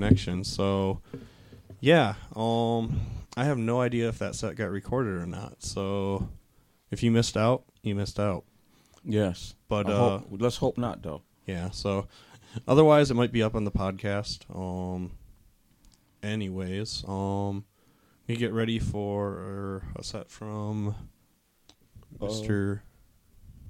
connection. So, yeah, um, I have no idea if that set got recorded or not. So, if you missed out, you missed out. Yes, But uh, hope- let's hope not, though. yeah. So, otherwise, it might be up on the podcast. Um, anyways, um, we get ready for a set from Uh, Mister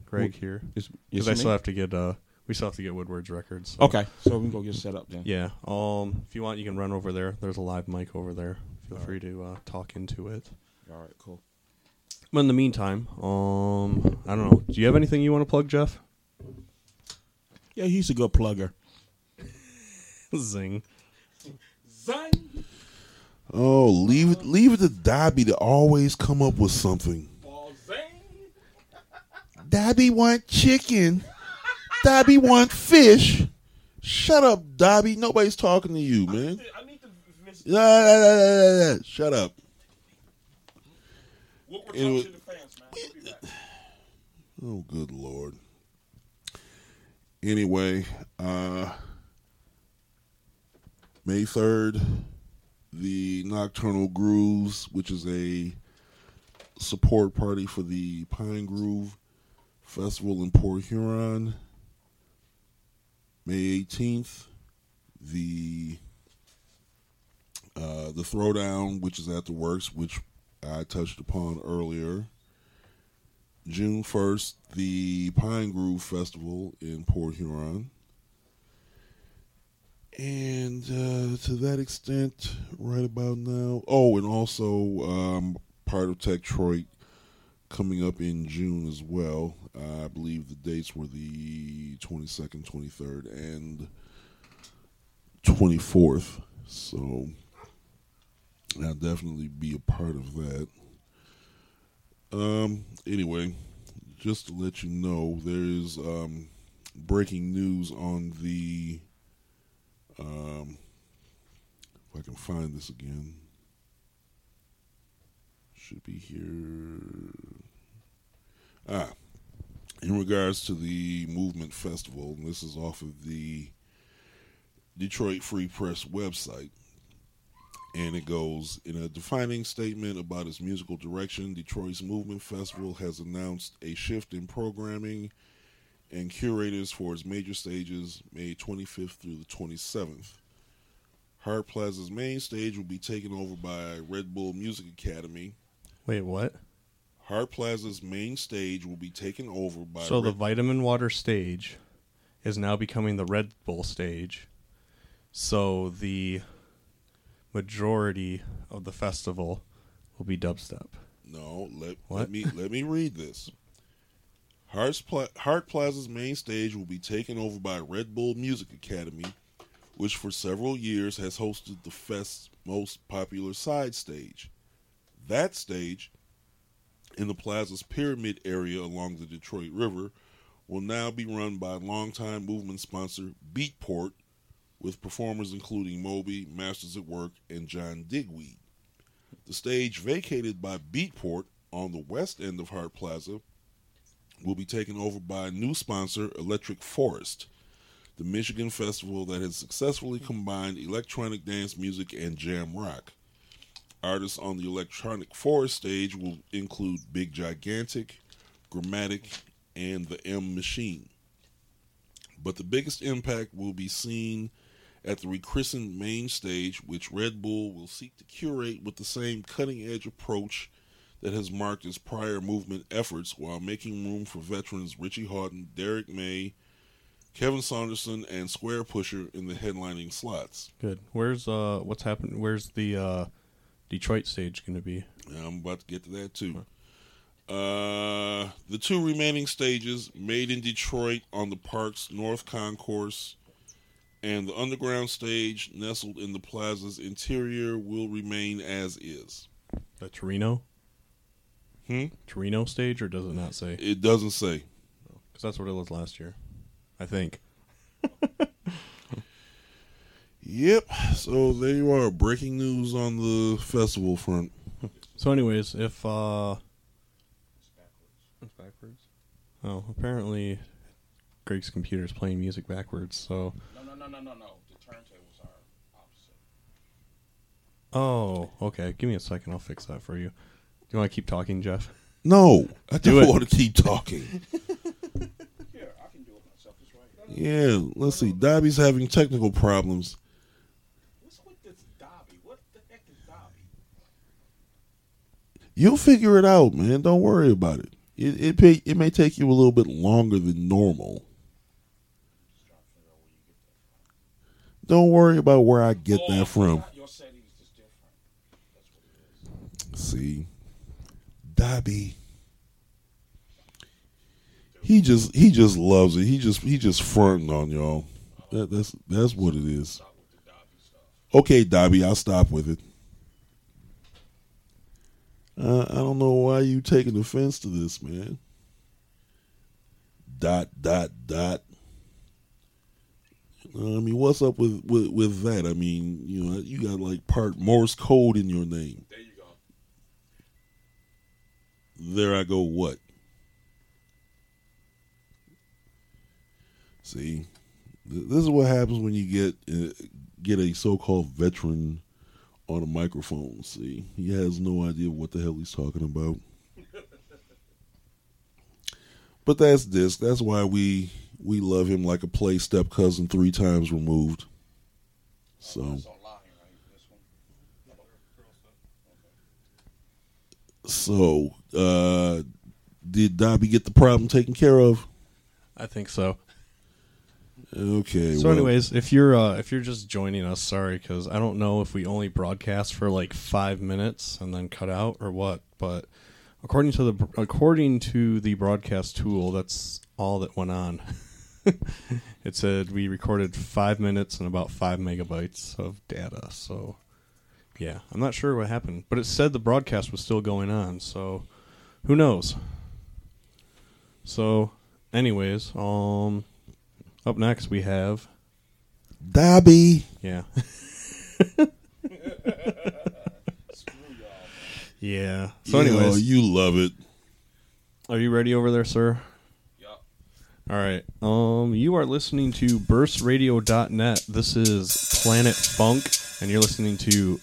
Greg here. because I still have to get uh, we still have to get Woodward's records. so- Okay, so we can go get set up then. Yeah. Um, if you want, you can run over there. There's a live mic over there. Feel All free to uh, talk into it. All right, cool. But in the meantime, um, I don't know. Do you have anything you want to plug, Jeff? Yeah, he's a good plugger. Zing. Zing! Oh, leave it, leave it to Dobby to always come up with something. Dobby want chicken. Dobby want fish. Shut up, Dobby. Nobody's talking to you, man. I need to yeah, yeah. Shut up. We'll Anyway. to the fans, man. We'll be back. Oh, good lord. Anyway, uh, May 3rd, the Nocturnal Grooves, which is a support party for the Pine Groove Festival in Port Huron. May 18th, the uh, the Throwdown, which is at the Works, which I touched upon earlier. June 1st, the Pine Groove Festival in Port Huron. And uh, to that extent, right about now. Oh, and also um, part of Techtroit coming up in June as well. I believe the dates were the 22nd, 23rd, and 24th. So I'll definitely be a part of that. Um. Anyway, just to let you know, there is um, breaking news on the. Um, if I can find this again, should be here. Ah, in regards to the Movement Festival, and this is off of the Detroit Free Press website and it goes in a defining statement about its musical direction detroit's movement festival has announced a shift in programming and curators for its major stages may 25th through the 27th hart plaza's main stage will be taken over by red bull music academy Wait, what? Hart plaza's main stage will be taken over by So the Red- Vitamin Water stage is now becoming the Red Bull stage. So the majority of the festival will be dubstep. No, let, What? let me let me read this. Hart's Pla- Hart Plaza's main stage will be taken over by Red Bull Music Academy, which for several years has hosted the fest's most popular side stage. That stage, in the plaza's pyramid area along the Detroit River, will now be run by longtime movement sponsor Beatport, with performers including Moby, Masters at Work, and John Digweed. The stage vacated by Beatport on the west end of Hart Plaza will be taken over by new sponsor, Electric Forest, the Michigan festival that has successfully combined electronic dance music and jam rock. Artists on the Electronic Forest stage will include Big Gigantic, Gramatik, and the M Machine. But the biggest impact will be seen at the rechristened main stage, which Red Bull will seek to curate with the same cutting edge approach that has marked its prior movement efforts while making room for veterans Richie Hawtin, Derrick May, Kevin Saunderson, and Square Pusher in the headlining slots. Good. Where's uh what's happened? Where's the uh Detroit stage going to be? I'm about to get to that too. Uh, the two remaining stages, made in Detroit on the park's North Concourse, and the underground stage nestled in the plaza's interior, will remain as is. The Torino? Hmm? Torino stage, or does it not say? It doesn't say. Because that's what it was last year, I think. Yep. So there you are. Breaking news on the festival front. So, anyways, if uh, it's backwards. It's backwards. Oh, apparently, Greg's computer is playing music backwards. So, No, no, no, no, no, no. The turntables are opposite. Oh, okay. Give me a second. I'll fix that for you. Do you want to keep talking, Jeff? No, I Do don't it. want to keep talking. Here, I can do it myself. It's right. Yeah, let's see. Dobby's having technical problems. You'll figure it out, man. Don't worry about it. It it, may, it may take you a little bit longer than normal. Don't worry about where I get Oh, that from. Your settings is different. That's what it is. See, Dobby. He just he just loves it. He just he just fronting on y'all. That, that's that's what it is. Stop with the Dobby stuff. Okay, Dobby, I'll stop with it. Uh, I don't know why you taking offense to this, man. Dot dot dot. Uh, I mean, what's up with, with with that? I mean, you know, you got like part Morse code in your name. There you go. There I go. What? See, th- this is what happens when you get uh, get a so-called veteran on a microphone. See, he has no idea what the hell he's talking about. but that's this. That's why we we love him like a play step cousin three times removed. So. So, uh, did Dobby get the problem taken care of? I think so. Okay. So, well, anyways, if you're uh, if you're just joining us, sorry, because I don't know if we only broadcast for like five minutes and then cut out or what. But according to the according to the broadcast tool, that's all that went on. it said we recorded five minutes and about five megabytes of data. So, yeah, I'm not sure what happened, but it said the broadcast was still going on. So, who knows? So, anyways, um, up next we have Dobby. yeah. yeah. So, Yeah, anyways, you love it. are you ready over there, sir? Yup. All right. Um, you are listening to burstradio.net. This is Planet Funk, and you're listening to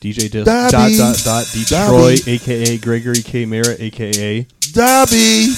DJ Disc dot Dobby. dot dot Detroit, aka Gregory K. Merritt, aka Dobby.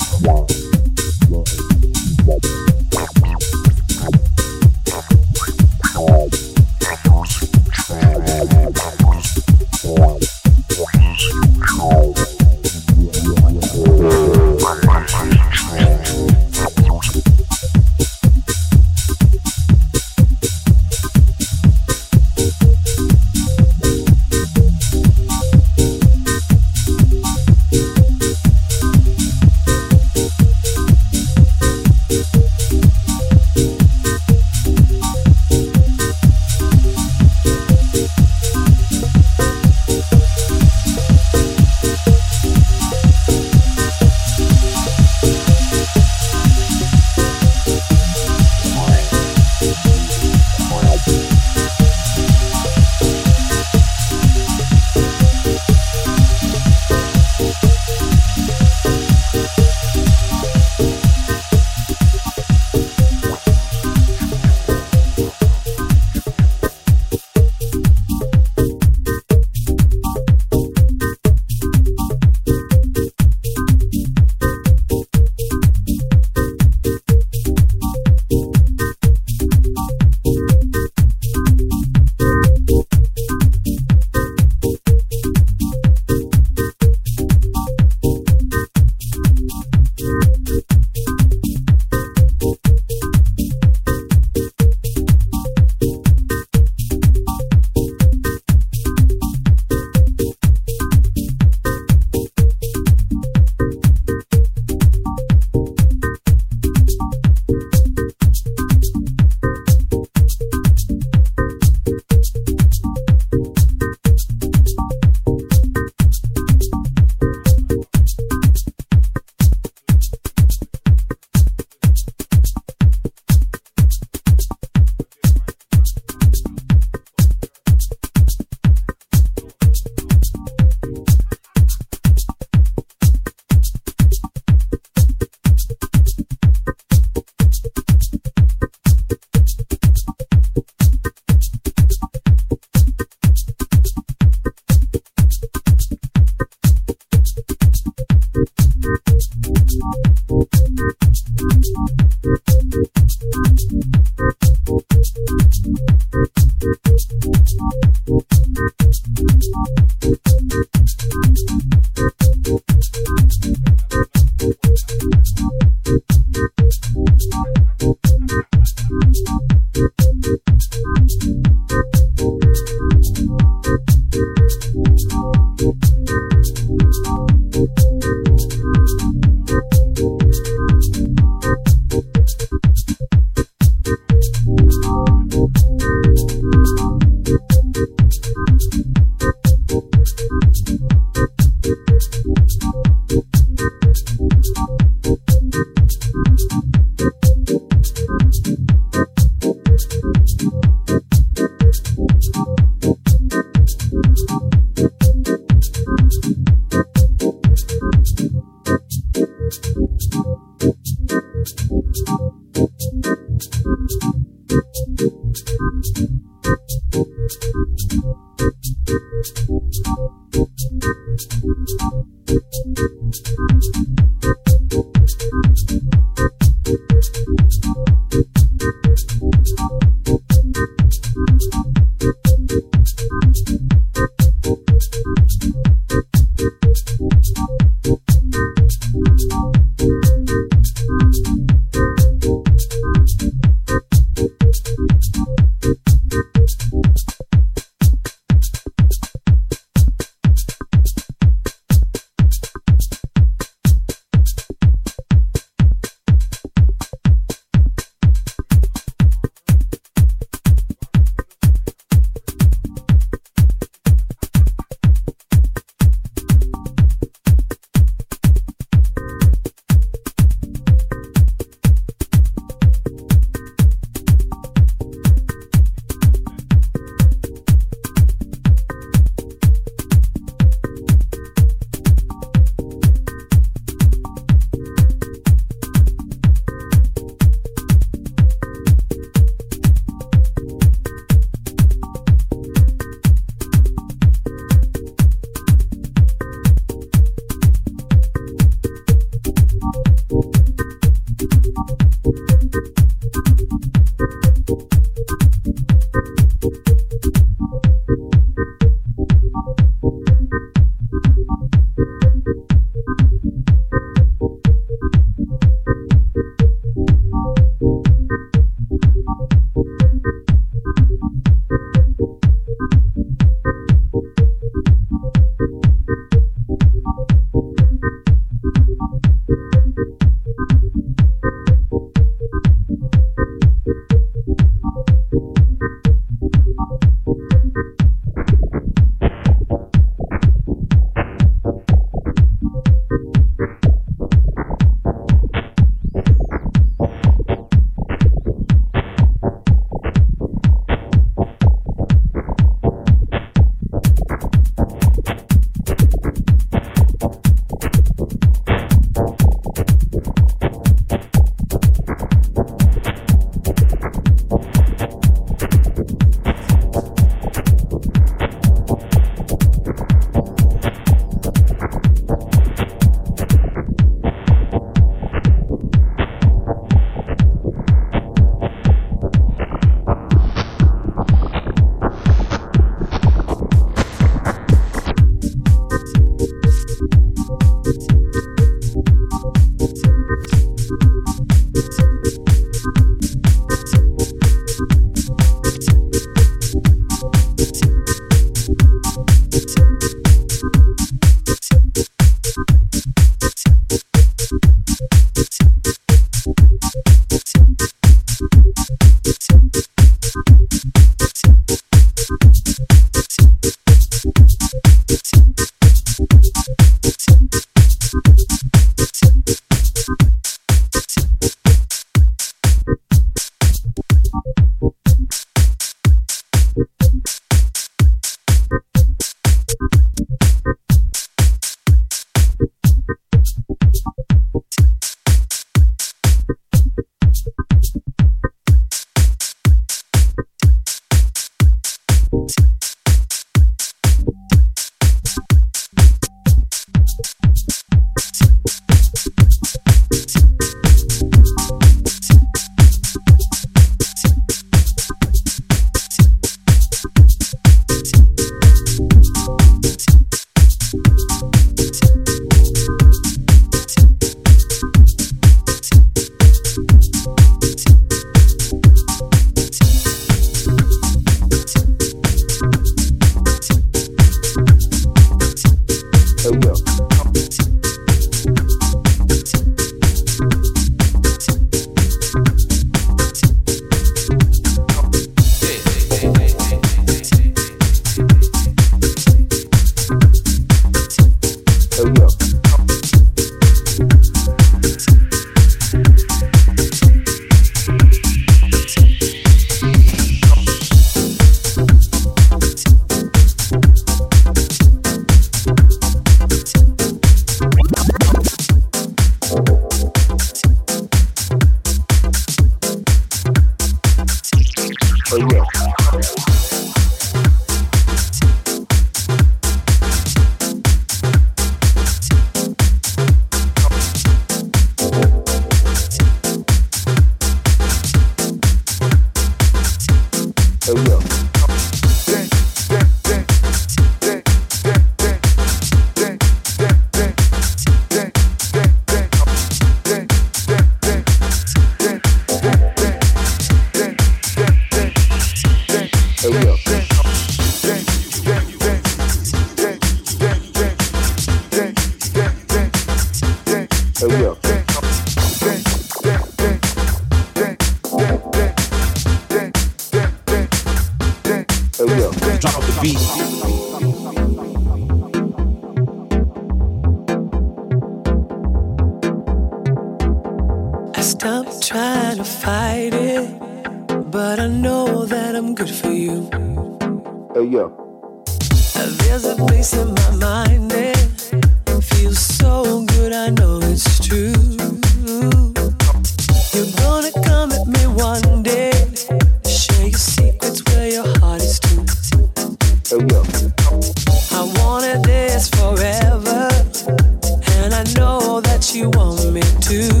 To.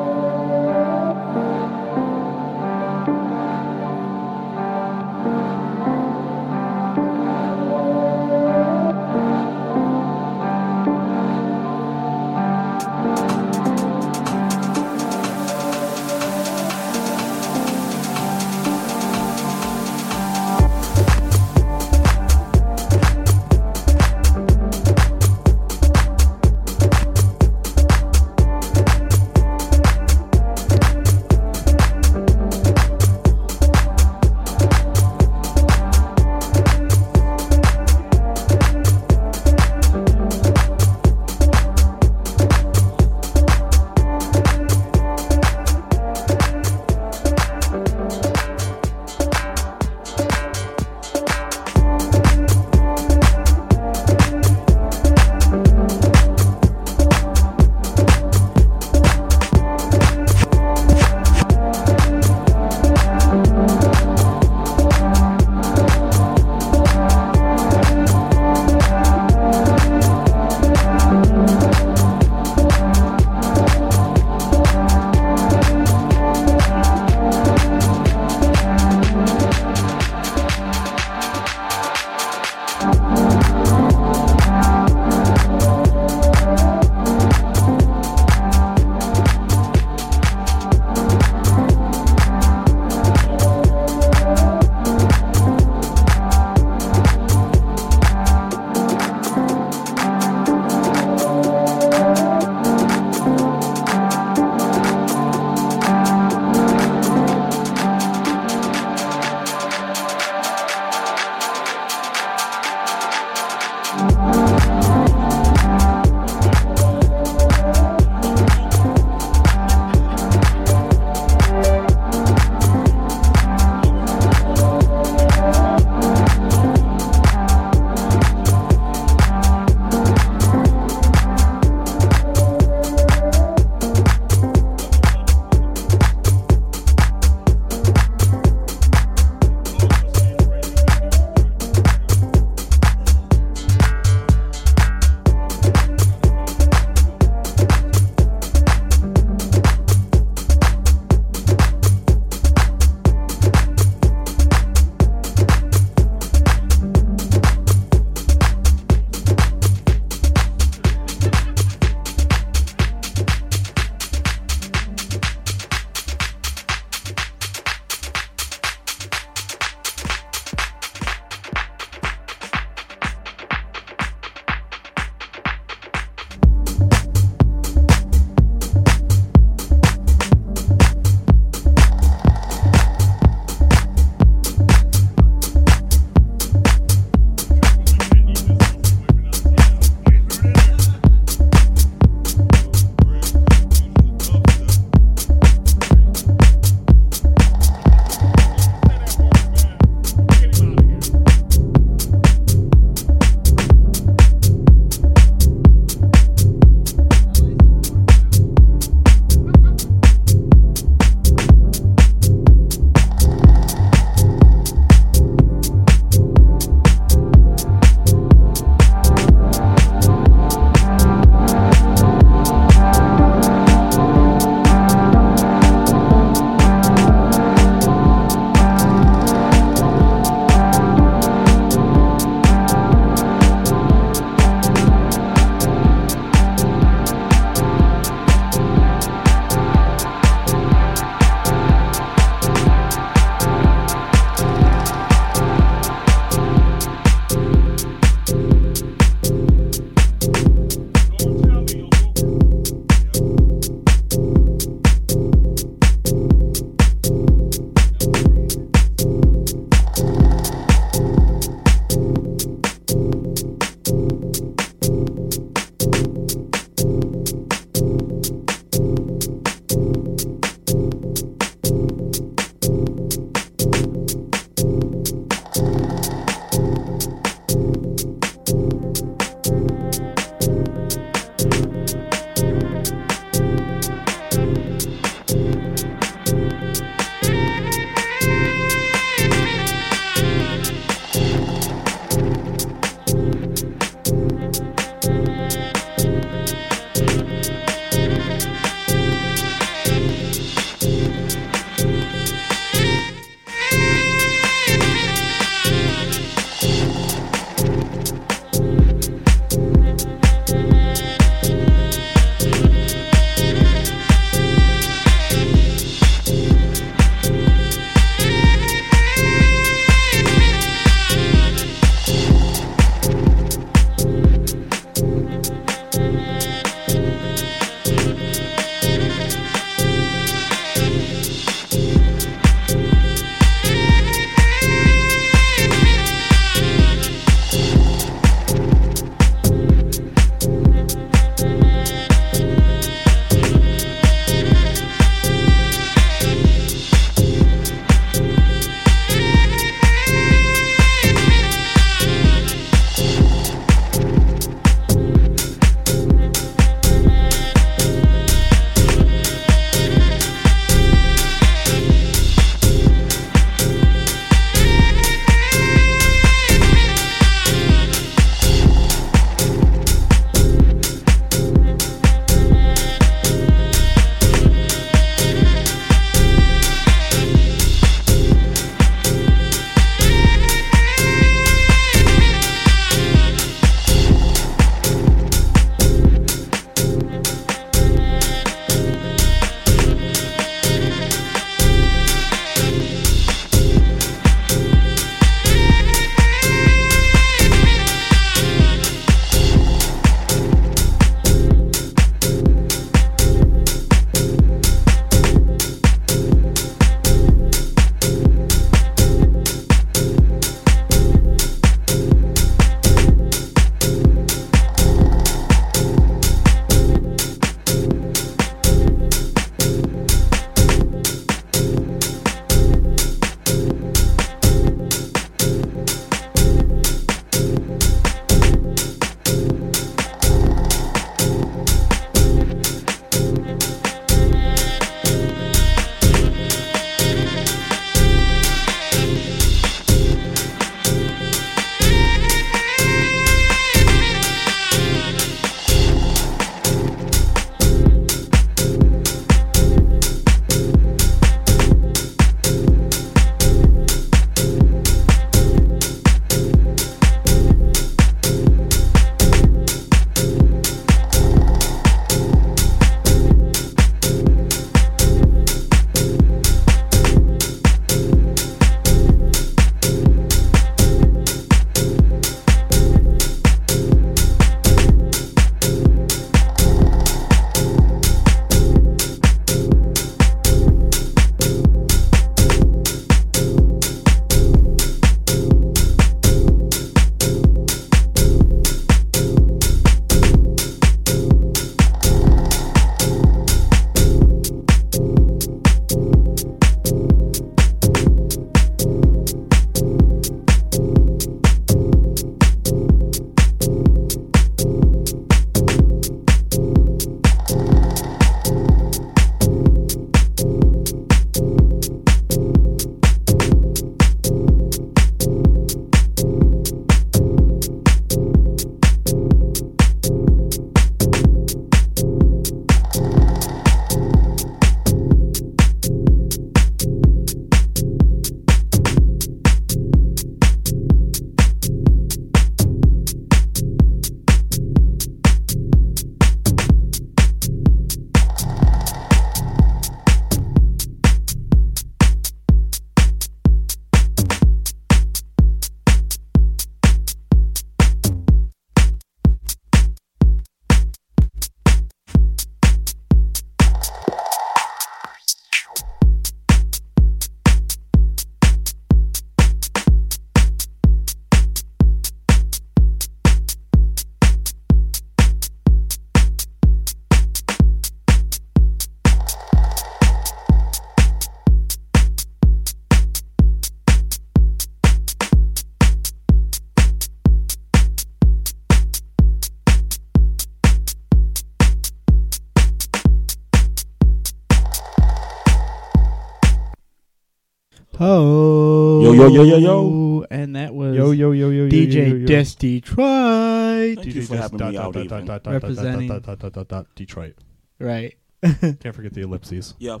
Yo, yo, yo, yo, yo. And that was Yo yo yo yo yo, DJ yo, yo, yo. Des Detroit. Thank you for Des- having dot, me dot, out dot, even. dot, dot, Representing. dot, dot, dot, dot, dot, Detroit. Right. Can't forget the ellipses. Yep.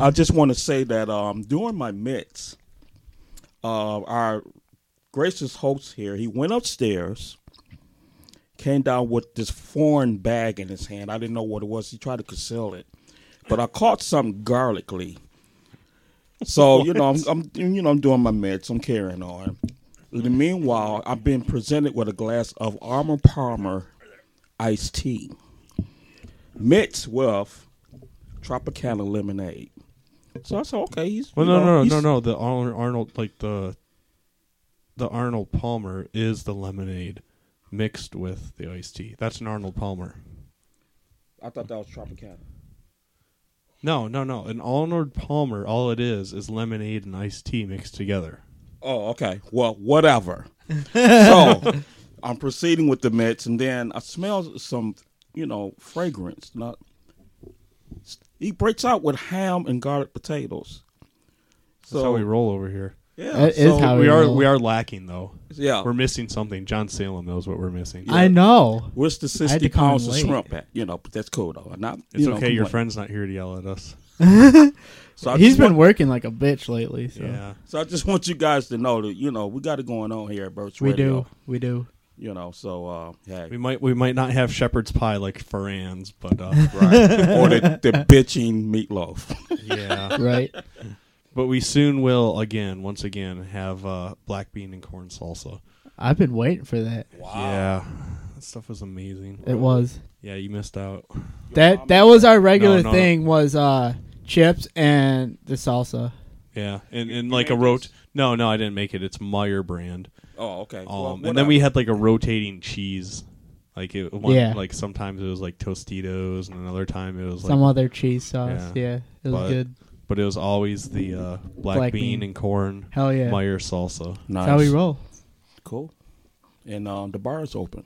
I just want to say that um, during my mix, uh, our gracious host here, he went upstairs, came down with this foreign bag in his hand. I didn't know what it was. He tried to conceal it, but I caught something garlicly. So you know, I'm, I'm you know I'm doing my meds. I'm carrying on. In the meanwhile, I've been presented with a glass of Arnold Palmer iced tea, mixed with Tropicana lemonade. So I said, okay, he's Well, no, know, no, no, no, no. The Arnold, Arnold, like the the Arnold Palmer is the lemonade mixed with the iced tea. That's an Arnold Palmer. I thought that was Tropicana. No, no, no. An Arnold Palmer, all it is is lemonade and iced tea mixed together. Oh, okay. Well, whatever. so I'm proceeding with the mix, and then I smell some, you know, fragrance. Not. He breaks out with ham and garlic potatoes. That's So how we roll over here. Yeah, That is so- how we we are roll. we are lacking though. yeah. We're missing something. John Salem knows what we're missing. I know. Where's the I had sixty to come pounds of shrimp at? You know, but that's cool though. Not. It's you know, okay. Your complain. friend's not here to yell at us. So I He's just been want- working like a bitch lately. So Yeah. So I just want you guys to know that you know we got it going on here at Birch we Radio. do. We do. You know, so uh, yeah, We might we might not have shepherd's pie like Ferran's, but uh, right. or the, the bitching meatloaf. yeah. Right. But we soon will again, once again, have uh, black bean and corn salsa. I've been waiting for that. Wow. Yeah, that stuff was amazing. It was Yeah, you missed out. that. That was our regular no, no. thing. Was uh chips and the salsa. Yeah, and and like a rot. No, no, I didn't make it. It's Meijer brand. Oh, okay. Um, Well, and then we whatever. had like a rotating cheese. Like it, one, Yeah. like sometimes it was like Tostitos, and another time it was like Some other cheese sauce. Yeah. Yeah, it was But- good. But it was always the uh, black, Black bean, bean. and corn Hell yeah. Meijer salsa. nice. That's how we roll. Cool. And um, the bar is open.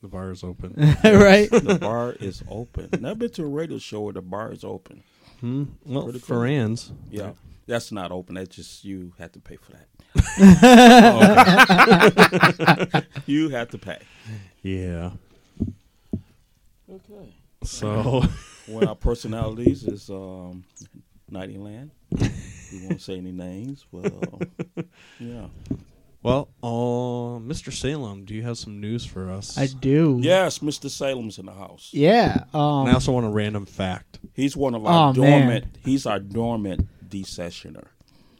The bar is open. right. The bar is open. Never been to a radio show where the bar is open. hmm? Well, Pretty cool. Ferran's. Yeah, that's not open. That's just you have to pay for that. You have to pay. Yeah. Okay. So One of our personalities is um, Nighty Land. We won't say any names. Well, yeah. Well, uh, Mr. Salem, do you have some news for us? I do. Yes, Mr. Salem's in the house. Yeah. Um, And I also want a random fact. He's one of our Oh, dormant. man. He's our dormant decessioner.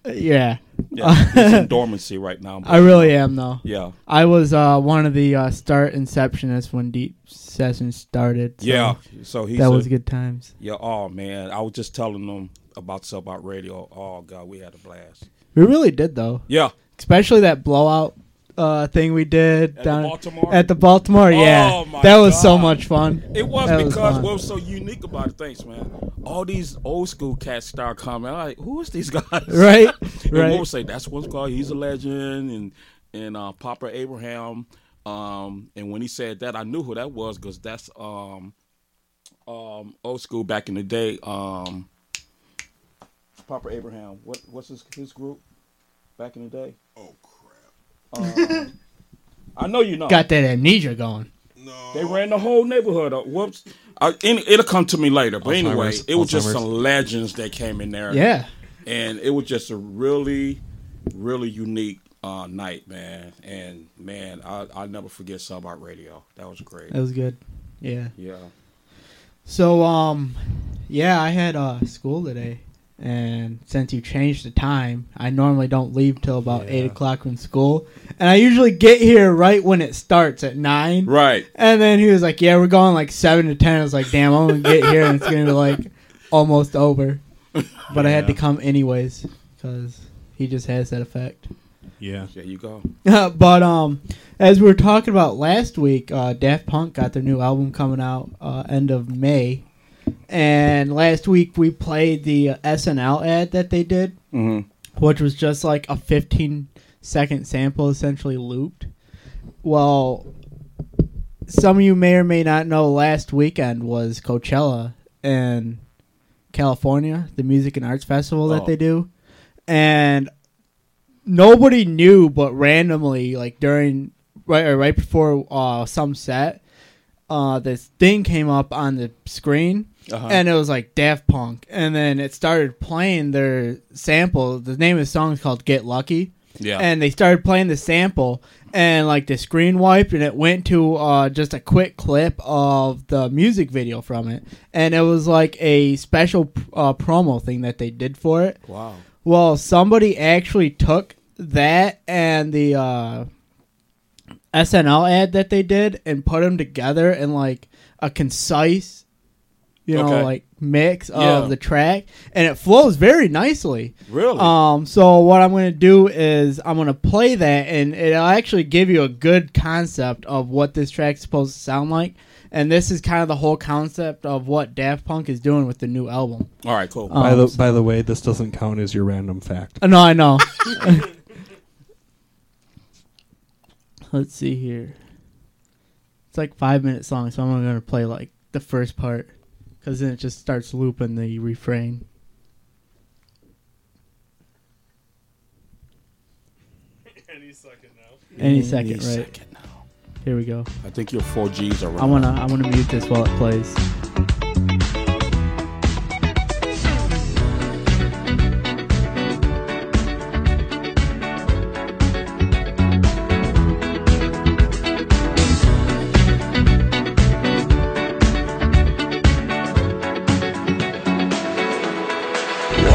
yeah. Yeah, he's in dormancy right now. I really am though. Yeah. I was uh, one of the uh, start inceptionists when Deep Session started. so Yeah. So he that a- was good times. Yeah. Oh man, I was just telling them about stuff about radio. Oh god, we had a blast. We really did though, Yeah. especially that blowout uh, thing we did At the down Baltimore? at the Baltimore. Yeah, Oh, my that was so much fun. It was That because what was so unique about it, thanks, man. All these old school cats start coming. I'm like, who is these guys? Right, and right. we'll say that's what's called. He's a legend, and and uh, Papa Abraham. Um, and when he said that, I knew who that was because that's um, um, old school back in the day. Um, Papa Abraham. What what's his his group back in the day? Oh crap! Um, I know you know. Got that amnesia going. No, They ran the whole neighborhood up. Whoops. I, it'll come to me later. But anyway, it was just some legends that came in there. Yeah, And it was just a really, really unique uh, night, man. And man, I, I'll never forget something about radio. That was great. that was good. Yeah. Yeah. So um, yeah, I had uh school today, and since you changed the time, I normally don't leave till about eight o'clock from school, and I usually get here right when it starts at nine. Right. And then he was like, "Yeah, we're going like seven to 10. I was like, "Damn, I'm gonna get here and it's gonna be like almost over." But I had to come anyways because he just has that effect. Yeah. There you go. but um, as we were talking about last week, uh, Daft Punk got their new album coming out uh, end of May, and last week we played the uh, SNL ad that they did, Mm-hmm. which was just like a 15 second sample, essentially looped. Well, some of you may or may not know, last weekend was Coachella in California, the music and arts festival that Oh. they do, and nobody knew, but randomly, like during right or right before uh, some set, uh, this thing came up on the screen, Uh-huh. and it was like Daft Punk, and then it started playing their sample. The name of the song is called "Get Lucky." Yeah. and they started playing the sample and like the screen wiped and it went to uh, just a quick clip of the music video from it and it was like a special uh, promo thing that they did for it wow. well somebody actually took that and the uh, snl ad that they did and put them together in like a concise you know Okay. like mix of Yeah. the track and it flows very nicely Really? um, so what I'm going to do is I'm going to play that, and it'll actually give you a good concept of what this track's supposed to sound like. And this is kind of the whole concept of what Daft Punk is doing with the new album. All right, cool. Um, By the by the way, this doesn't count as your random fact. Uh, no, I know. Let's see here. It's like five minutes long, so I'm only going to play like the first part, because then it just starts looping the refrain. Any second now. Any second, Any right? second now. Here we go. I think your four Gs are. I wanna I wanna mute this while it plays.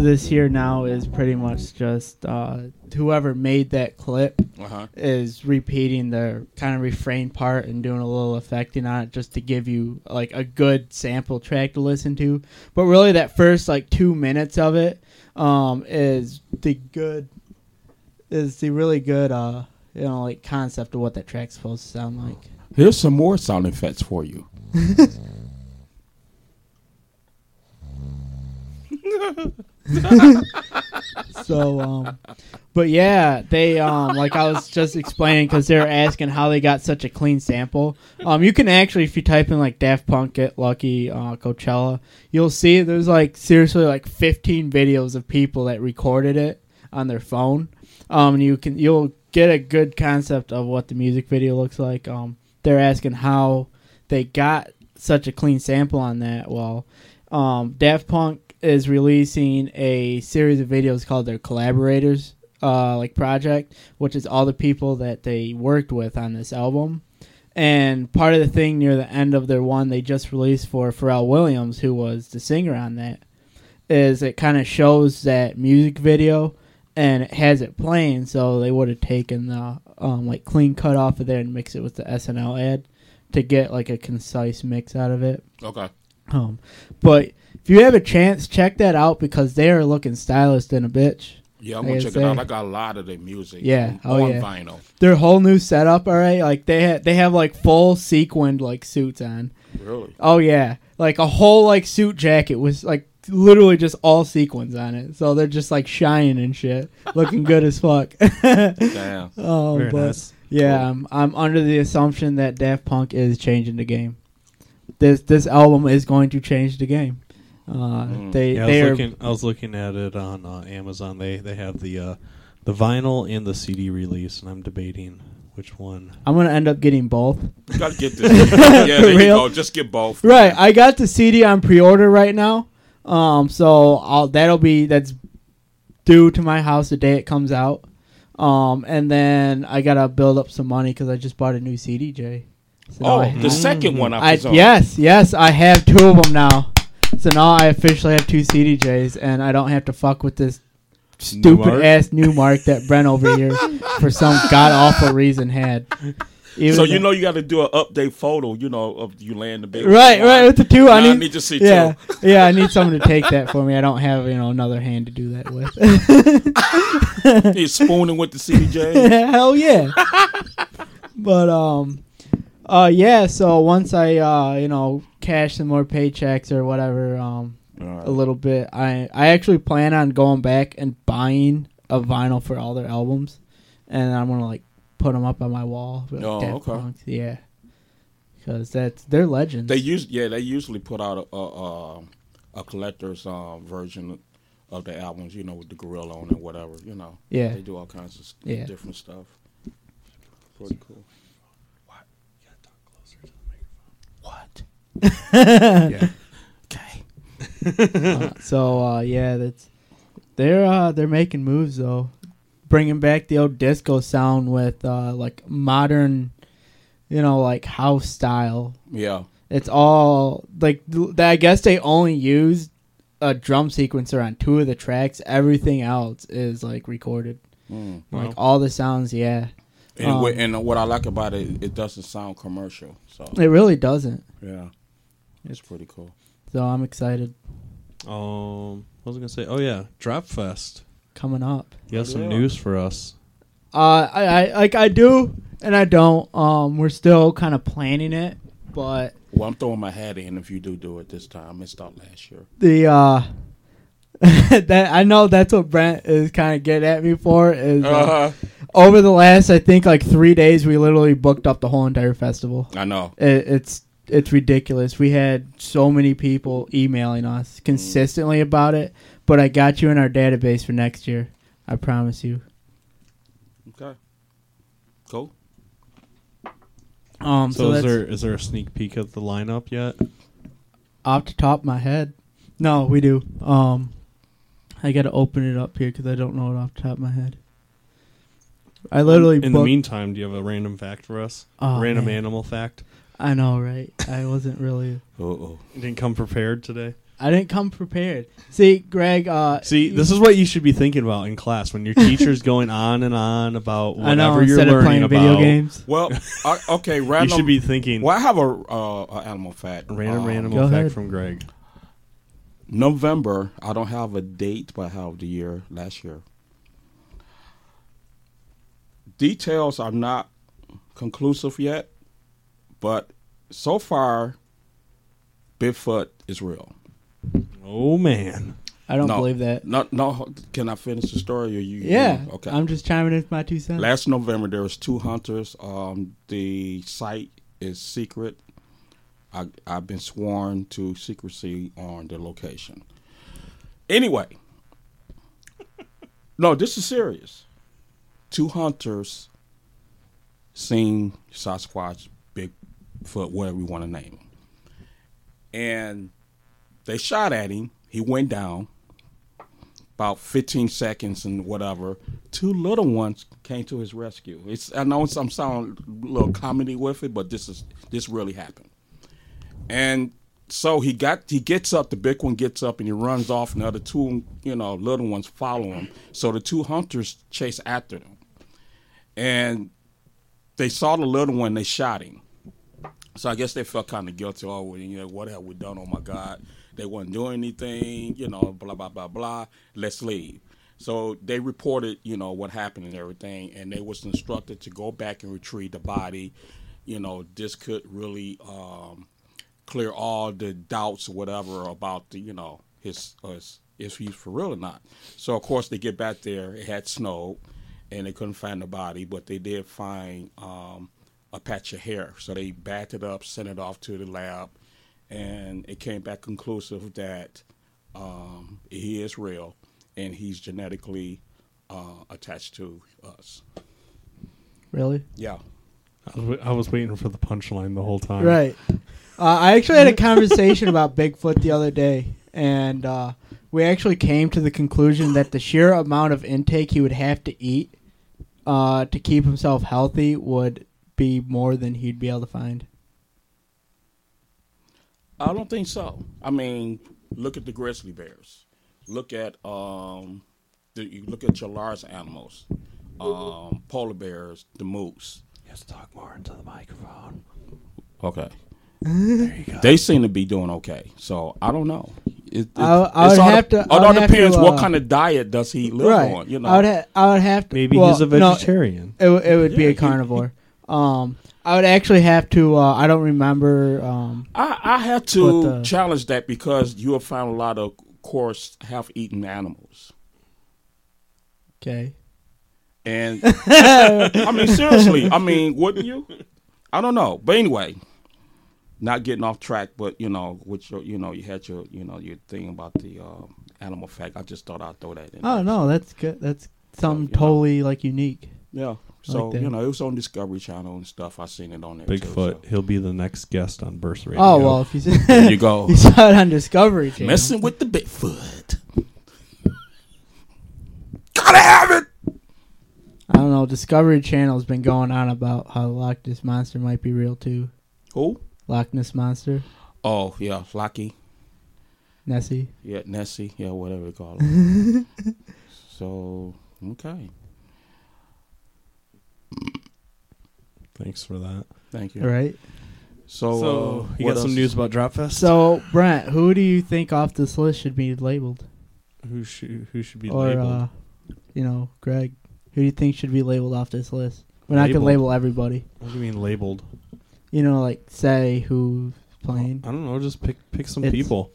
Of this here now is pretty much just uh, whoever made that clip Uh-huh. is repeating the kind of refrain part and doing a little effecting on it just to give you like a good sample track to listen to. But really, that first like two minutes of it um, is the good is the really good uh, you know like concept of what that track's supposed to sound like. Here's some more sound effects for you. So, um, but yeah, they um, like I was just explaining because they were asking how they got such a clean sample. Um, you can actually, if you type in like Daft Punk Get Lucky uh, Coachella, you'll see there's like seriously like 15 videos of people that recorded it on their phone. Um, and you can you'll get a good concept of what the music video looks like. Um, they're asking how they got such a clean sample on that. Well, um, Daft Punk is releasing a series of videos called their collaborators uh, like project, which is all the people that they worked with on this album. And part of the thing near the end of their one they just released for Pharrell Williams, who was the singer on that, is it kind of shows that music video and it has it playing. So they would have taken the um, like clean cut off of there and mix it with the SNL ad to get like a concise mix out of it. Okay. Um, but if you have a chance, check that out because they are looking stylish than a bitch. Yeah, I'm Like gonna check say. it out. I got a lot of their music. Yeah, on, oh on yeah. vinyl. Their whole new setup, all right. Like they ha- they have like full sequined like suits on. Really? Oh yeah, like a whole like suit jacket was like literally just all sequins on it. So they're just like shining and shit, looking good as fuck. Damn. Oh, Very but nice. yeah, I'm I'm under the assumption that Daft Punk is changing the game. This this album is going to change the game. Uh, Mm. They Yeah, I was are looking. I was looking at it on uh, Amazon. They they have the uh, the vinyl and the CD release, and I'm debating which one. I'm gonna end up getting both. You gotta get this. yeah, there you real? go. Just get both. Right, I got the CD on pre-order right now. Um, so I'll that'll be that's due to my house the day it comes out. Um, and then I gotta build up some money because I just bought a new CDJ. So Oh, I, the second one. I, I yes, yes, I have two of them now. So now I officially have two CDJs, and I don't have to fuck with this stupid Numark? ass Numark that Brent over here for some god awful reason had. Even So you know you got to do an update photo, you know, of you laying the bed. Right, right. With the two, I I need, need to see yeah, two. yeah. I need someone to take that for me. I don't have you know another hand to do that with. He's spooning with the CDJ. Hell yeah. but um, uh, yeah. So once I uh, you know, cash some more paychecks or whatever, um, Alright. a little bit, I I actually plan on going back and buying a vinyl for all their albums, and I'm gonna like put them up on my wall. with, Oh, okay. Punks. Yeah. Because that's they're legends. They use yeah, they usually put out a a, a, a collector's um, version of the albums, you know, with the gorilla on it, whatever, you know. Yeah. They do all kinds of Yeah. different stuff. Pretty cool. What? Yeah. Okay. Uh, so uh, yeah, that's they're uh, they're making moves though, bringing back the old disco sound with uh, like modern, you know, like house style. Yeah. It's all like I guess they only used a drum sequencer on two of the tracks. Everything else is like recorded. Mm. Like all the sounds, yeah. And, Um, what, and what I like about it, it doesn't sound commercial. So It really doesn't. yeah, it's pretty cool. So I'm excited Um, what was I gonna say? Oh yeah, Drop Fest. coming up. You have some Yeah. news for us. Uh, I, I like I do and I don't. Um, we're still kind of planning it, but Well, I'm throwing my hat in if you do do it this time. I missed out last year. the uh, that I know that's what Brent is kind of getting at me for is uh, Uh-huh. over the last I think like three days we literally booked up the whole entire festival. I know. It, it's it's ridiculous. We had so many people emailing us consistently about it, but I got you in our database for next year. I promise you. Okay. Cool. Um, So, so, is there is there a sneak peek of the lineup yet? off the top of my head. No, we do. Um, I got to open it up here because I don't know it off the top of my head. I literally In the meantime, do you have a random fact for us? Oh, random man. animal fact. I know, right? I wasn't really. Uh oh. You didn't come prepared today. I didn't come prepared. See, Greg. Uh, See, this is what you should be thinking about in class when your teacher's going on and on about whatever I know you're instead of learning playing about. video games. Well, uh, okay. Random. You should be thinking Well, I have a, uh, a animal fact. random Um, animal Go fact ahead. from Greg. November. I don't have a date, but I have the year last year. Details are not conclusive yet, but so far, Bigfoot is real. Oh man, I don't No. believe that. No, no. Can I finish the story? Or you? Yeah. Okay. I'm just chiming in with my two cents. Last November, there was two hunters. Um, the site is secret. I, I've been sworn to secrecy on the location. Anyway, no, this is serious. Two hunters seen Sasquatch, Bigfoot, whatever you want to name him, and they shot at him. He went down. About 15 seconds and whatever. two little ones came to his rescue. It's I know I'm sounding a little comedy with it, but this is this really happened. And so he got he gets up, the big one gets up and he runs off, and the other two, you know, little ones follow him. So the two hunters chase after them. And they saw the little one, they shot him. So I guess they felt kind of guilty. Oh, well, you know, what have we done? Oh my God, they wasn't doing anything. You know, blah blah blah blah. Let's leave. So they reported, you know, what happened and everything, and they was instructed to go back and retrieve the body. You know, this could really um, clear all the doubts or whatever about the, you know, his, his if he's for real or not. So of course they get back there. It had snowed, and they couldn't find the body, but they did find um, a patch of hair. So they backed it up, sent it off to the lab, and it came back conclusive that um, he is real and he's genetically uh, attached to us. Really? Yeah. I was, I was waiting for the punchline the whole time. Right. Uh, I actually had a conversation about Bigfoot the other day, and uh, we actually came to the conclusion that the sheer amount of intake he would have to eat uh, to keep himself healthy would be more than he'd be able to find. I don't think so. I mean, look at the grizzly bears. Look at um, the, you look at your large animals, um, polar bears, the moose. Yes, talk more into the microphone. Okay. They seem to be doing okay. So I don't know. It, it, I- I it's would all have de- to- It all depends to, what uh, kind of diet does he live right. on. You know. I would ha- I would have to. Maybe well, he's a no, vegetarian. it, it would be Yeah, a he- carnivore. Um, I would actually have to. Uh, I don't remember. Um, I, I had to uh, challenge that because you have found a lot of course half eaten animals. okay. And I mean seriously, I mean, wouldn't you? I don't know. But anyway, not getting off track, but you know, with your you know, you had your you know, your thing about the um, animal fact. I just thought I'd throw that in. Oh there. no, that's good. That's something know. totally like unique. Yeah. So, like you know, it was on Discovery Channel and stuff. I seen it on there. too, Bigfoot. so. He'll be the next guest on Burst Radio. Oh well, if you said There you go. you saw it on Discovery Channel. Messing with the Bigfoot. Gotta have it. I don't know. Discovery Channel's been going on about how Loch Ness monster might be real too. Who? Loch Ness monster, Oh, yeah, Flocky. Nessie. Yeah, Nessie. Yeah, whatever you call it. so, okay. Thanks for that. Thank you. All right. So, So, uh, you what got some news about Dropfest? So Brent, who do you think off this list should be labeled, who should who should be or labeled? uh, you know, Greg, who do you think should be labeled off this list? We're not Labeled? gonna label everybody. what do you mean labeled? You know, like say who's playing. I don't know. Just pick pick some It's- people.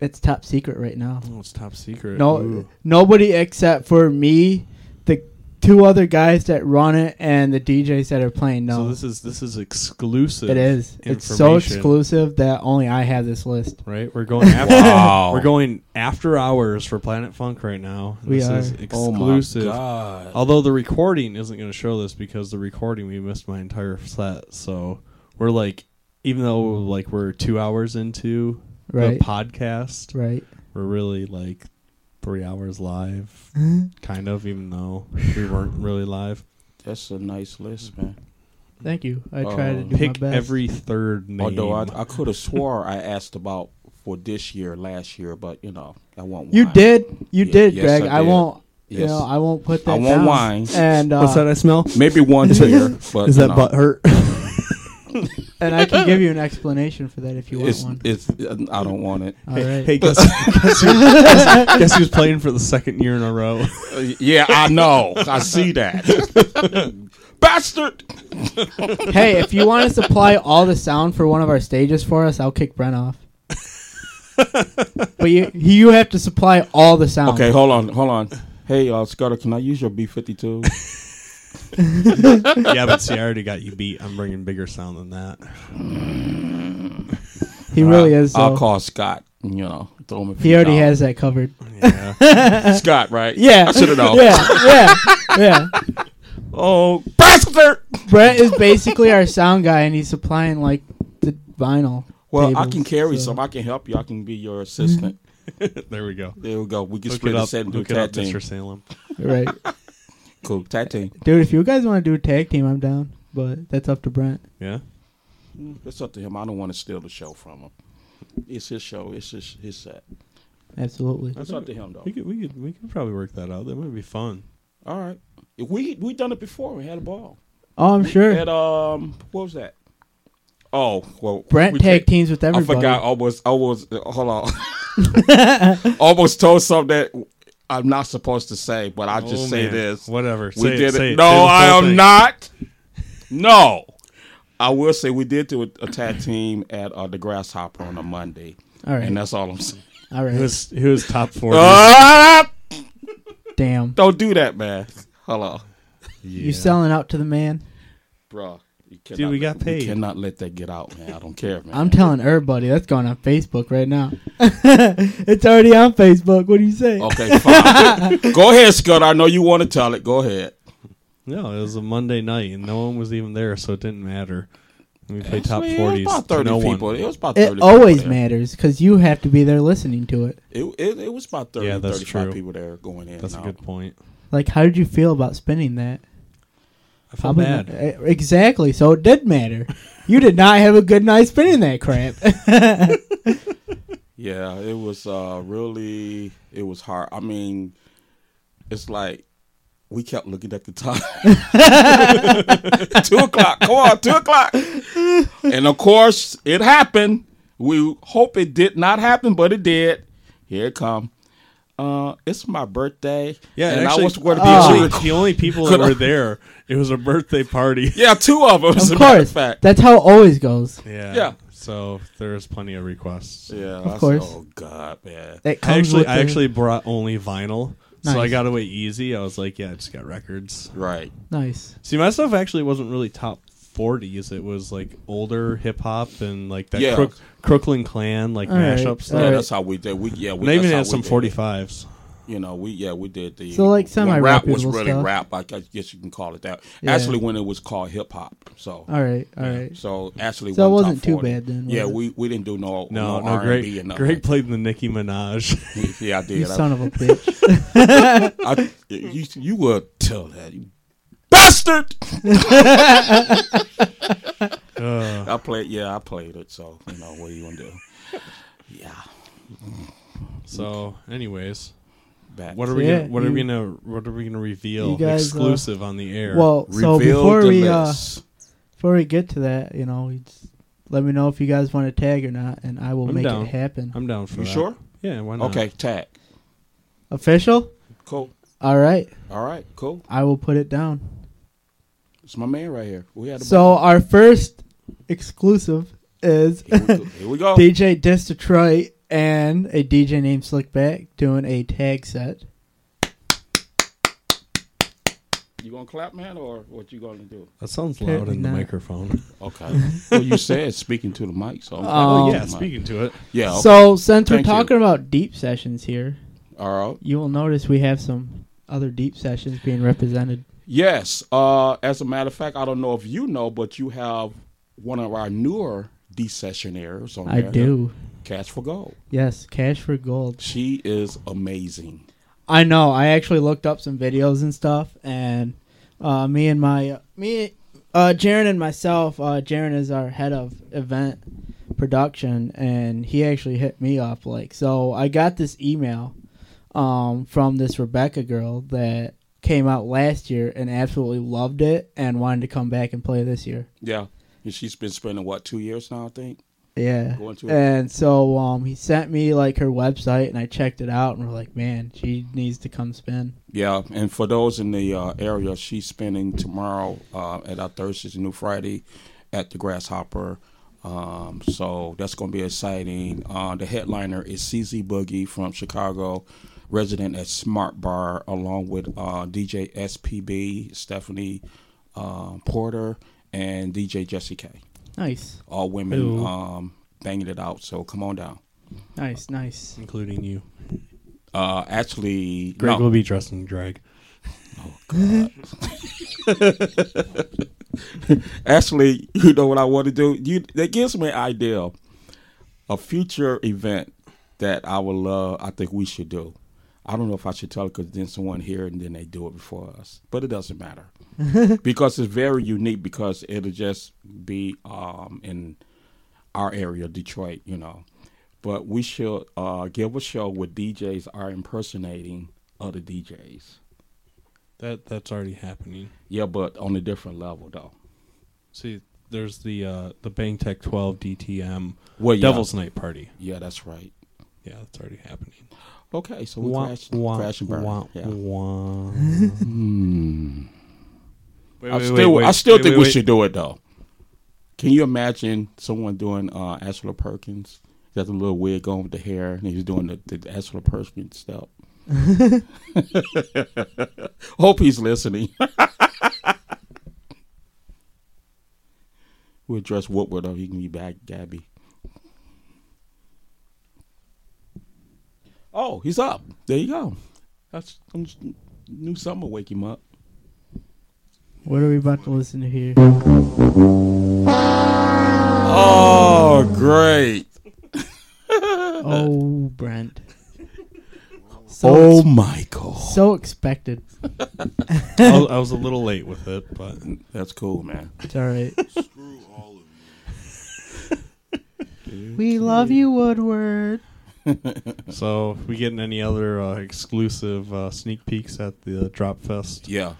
It's top secret right now. Oh, it's top secret. No, Ooh. nobody except for me, the two other guys that run it, and the DJs that are playing. No, So this is this is exclusive. it is. It's so exclusive that only I have this list. Right, we're going after. Wow. We're going after hours for Planet Funk right now. We this are. is Oh my exclusive. God. Although the recording isn't going to show this because the recording we missed my entire set. So we're like, even though like we're two hours into Right. the podcast, Right. we're really like three hours live, kind of, even though we weren't really live. That's a nice list, man. Thank you. I try to do Pick my best. every third name. Although I, I could have swore I asked about for this year, last year, but you know, I won't. you whine. did. You Ye- did, yes, Greg. I I, did. won't. You Yes. know, I won't put that I won't down. whine. And uh, What's that I smell? Maybe one tear, but Is you that know, butt hurt? and I can give you an explanation for that if you want It's, one. it's. I don't want it. All right. hey, guess, guess, who, guess, guess who's playing for the second year in a row? Uh, yeah, I know. I see that. Bastard. hey, if you want to supply all the sound for one of our stages for us, I'll kick Brent off. but you you have to supply all the sound. Okay, hold on, hold on. Hey, uh, Scudder, can I use your B fifty two? Yeah, but see, I already got you beat. I'm bringing bigger sound than that. He really is. I'll call Scott. You know, throw him. A He already has that covered. Yeah. Scott, right? Yeah. I should have known. Yeah, yeah, yeah. Oh, bastard! Brent is basically our sound guy, and he's supplying like the vinyl. Well, I can carry so- some. I can help you. I can be your assistant. there we go. There we go. We can Hook split it the up, set and do a hook it tag team. Mr. Salem. Right. Cool. Tag team. Dude, if you guys want to do a tag team, I'm down. But that's up to Brent. Yeah. It's up to him. I don't want to steal the show from him. It's his show. It's his his set. Absolutely. That's up to him though. We could we could we could probably work that out. That might be fun. All right. If we we done it before. We had a ball. Oh, I'm sure. At um, what was that? Oh well, Brent we tag take- teams with everybody. I everybody. forgot. Almost. Almost. uh, Hold on. almost told something that I'm not supposed to say, but I'll just Oh, say man. this. Whatever. We Say did say it. it. No, Say I am thing. not. No. I will say we did do a, a tag team at uh, the Grasshopper on a Monday, All right. and that's all I'm saying. All right. He was he was top forty. Ah! Damn. Don't do that, man. Hello, You selling out to the man? bro. You cannot, Dude, we got You paid. cannot let that get out, man. I don't care, man. I'm telling everybody that's going on Facebook right now. it's already on Facebook. What do you say? Okay, fine. Go ahead, Scott. I know you want to tell it. Go ahead. No, it was a Monday night and no one was even there, so it didn't matter. We played top forties. It was about thirty no people. One. It was about 30 It always there. matters because you have to be there listening to it. It, it, it was about 30, Yeah, that's 35 true. people there going in. That's a and good point. Like, how did you feel about spinning that? I felt Probably bad. not- eh, exactly. So it did matter. you did not have a good night spinning that crap. Yeah, it was uh, really it was hard. I mean, it's like we kept looking at the time. two o'clock. Come on, two o'clock. And of course, it happened. We hope it did not happen, but it did. Here it come. Uh, it's my birthday. Yeah, and actually, I was going to the, be a only, the only people that were there, it was a birthday party. Yeah, two of them. As of a of course. fact. That's how it always goes. Yeah. Yeah. So there's plenty of requests. Yeah, Of I said, course. oh God, man. I actually I actually brought only vinyl. So I got away easy. I was like, yeah, I just got records. Right. nice. See, my stuff actually wasn't really top 40s. It was like older hip hop and like that Yeah. Crook, Crooklyn Clan, like All right. mashup All stuff. Yeah, that's how we did. We yeah, we And I even had some we did it. 45s. You know, we yeah we did the So, like, when rap was really stuff. rap. I guess- guess you can call it that. Yeah. Actually, when it was called hip hop. So all right, all right. yeah. So actually, So it wasn't wasn't too 40. bad then, Yeah, it? we we didn't do no No, no, no, R and B Greg, and nothing. Greg played the Nicki Minaj. yeah, I did. You I- son of a bitch. I, you you would tell that you bastard. Uh, I played. Yeah, I played it. So you know what are you gonna do? Yeah. so, anyways, Back. what are we yeah, gonna, what are we gonna what are we gonna reveal You guys, uh, exclusive on the air? well, so before we uh, before we get to that, you know, we just let me know if you guys want to tag or not, and I will I'm make down. it happen. I'm down for you that. sure? Yeah, why not? Okay, tag. Official. Cool. All right. All right. Cool. I will put it down. It's my man right here. We had a So our first exclusive is Here we go. Here we go. DJ Dis Detroit and a DJ named Slickback doing a tag set. You gonna clap, man, or what you gonna do? That sounds loud Apparently in the not. microphone. Okay. well, you said speaking to the mic, so um, I'm Oh, Oh, yeah, to the mic. speaking to it. Yeah. Okay. So since Thank we're you. talking about deep sessions here, All right. you will notice we have some other deep sessions being represented. Yes. Uh, as a matter of fact, I don't know if you know, but you have one of our newer decessionaires on I there. do. Cash for Gold. Yes, Cash for Gold. She is amazing. I know. I actually looked up some videos and stuff, and uh, me and my me, uh, Jaron and myself. Uh, Jaron is our head of event production, and he actually hit me up. Like, so I got this email um, from this Rebecca girl that came out last year and absolutely loved it and wanted to come back and play this year. Yeah. And she's been spending what two years now, I think. Yeah. Going to. And so um, he sent me like her website, and I checked it out, and we're like, man, she needs to come spin. Yeah, and for those in the uh, area, she's spending tomorrow uh, at our Thursdays and New Friday at the Grasshopper. Um, so that's going to be exciting. Uh, the headliner is CZ Boogie from Chicago, resident at Smart Bar, along with uh, DJ SPB, Stephanie uh, Porter, and DJ Jesse K. Nice, All women um, banging it out. So come on down. nice, nice. including you. Uh, actually, Greg no. will be dressed in drag. Actually, you know what I want to do? You that gives me an idea. A future event that I would love I think we should do. I don't know if I should tell because then someone here and then they do it before us, but it doesn't matter because it's very unique because it'll just be um, in our area, Detroit, you know. But we should uh, give a show where DJs are impersonating other DJs. That that's already happening. Yeah, but on a different level though. See, there's the uh, the Bang Tech 12 DTM Well, yeah. Devil's Night Party. Yeah, that's right. Yeah, that's already happening. Okay, so we Wah, crash, wah, crash and burn. wah, yeah. wah. Hmm. Wait, I still, wait, I still wait, think wait, we wait. should do it though. Can you imagine someone doing uh, Angela Perkins? He got the little wig on with the hair, and he's doing the, the Angela Perkins step. Hope he's listening. we'll dress Woodward up. He can be back, Gabby. Oh, he's up. There you go. That's I just knew something would wake him up. What are we about to listen to here? Oh, great. Oh, Brent. So oh, ex- Michael. so expected. I, was, I was a little late with it, but That's cool, man. It's all right. Screw all of you. we love you, Woodward. so if we getting any other uh, exclusive uh, sneak peeks at the Drop Fest? Yeah.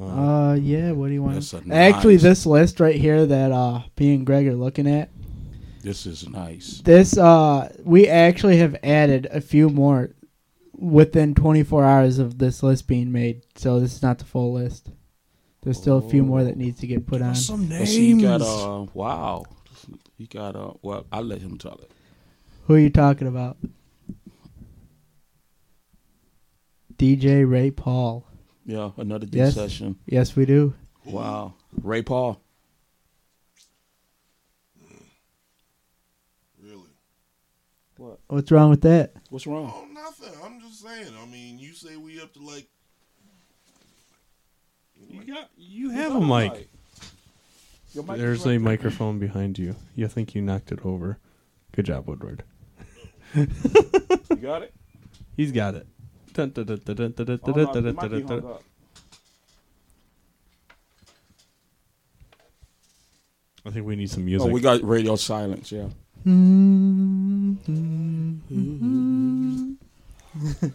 Uh, yeah. What do you want? That's a Actually, this list right here that uh, me and Greg are looking at. This is nice. This uh, we actually have added a few more within 24 hours of this list being made. So this is not the full list. There's still a few more that needs to get put on. Some Let's see, you got uh wow. You got uh well I'll let him tell it. Who are you talking about? DJ Ray Paul. Yeah, another D Yes. session. Yes, we do. Wow. Ray Paul. Really? What? What's wrong with that? What's wrong? Oh, nothing. I'm just saying. I mean, you say we up to like. You got you have a mic. There's a microphone behind you. You think you knocked it over. Good job, Woodward. You got it? He's got it. Dun, dun, dun, dun, dun, dun, dun, Oh, dun, dun, it might be dun, dun. I think we need some oh, music. Oh, we got radio silence, yeah.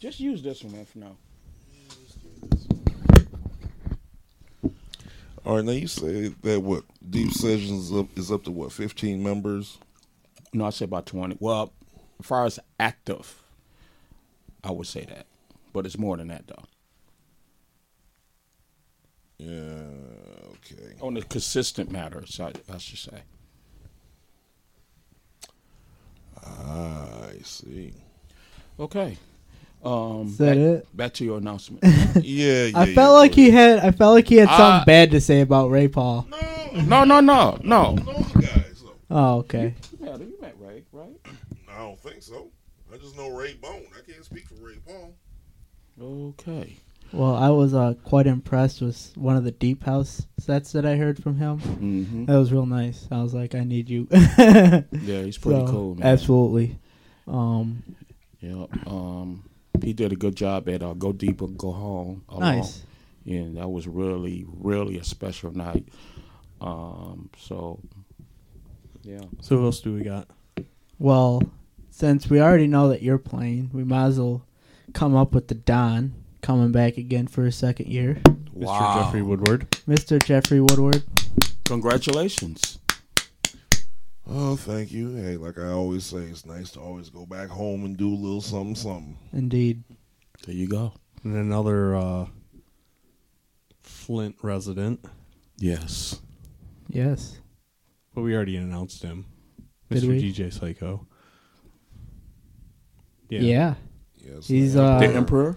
Just use this one man for now. All right, now you say that what Deep Sessions is up, is up to what 15 members. No, I say about twenty. Well, as far as active, I would say that. But it's more than that though. Yeah. Okay. On the consistent matters, I, I should say. I see. Okay. Um, Is that back, it? back to your announcement. Yeah. yeah I yeah, felt like he had. I felt like he had something Uh, bad to say about Ray Paul. no, no, no, no. Those guys. Oh, okay. Yeah, you met Ray, right? I don't think so. I just know Ray Bone. I can't speak for Ray Paul. Okay. Well, I was uh, quite impressed with one of the deep house sets that I heard from him. Mm-hmm. That was real nice. I was like, I need you. Yeah, he's pretty So, cool, man. Absolutely. Um, Yeah. Um, he did a good job at uh, Go Deep or Go Home. along. nice. Yeah, that was really, really a special night. Um, so, yeah. So what else do we got? Well, since we already know that you're playing, we might as well come up with the Don coming back again for a second year. Mr. Jeffrey Woodward. Mr. Jeffrey Woodward. Congratulations. Oh, thank you. Hey, like I always say, it's nice to always go back home and do a little something, something. Indeed. There you go. And another uh, Flint resident. Yes. Yes. But we already announced him. Did Mr. we? DJ Psycho. Yeah. Yes. He's uh the Emperor.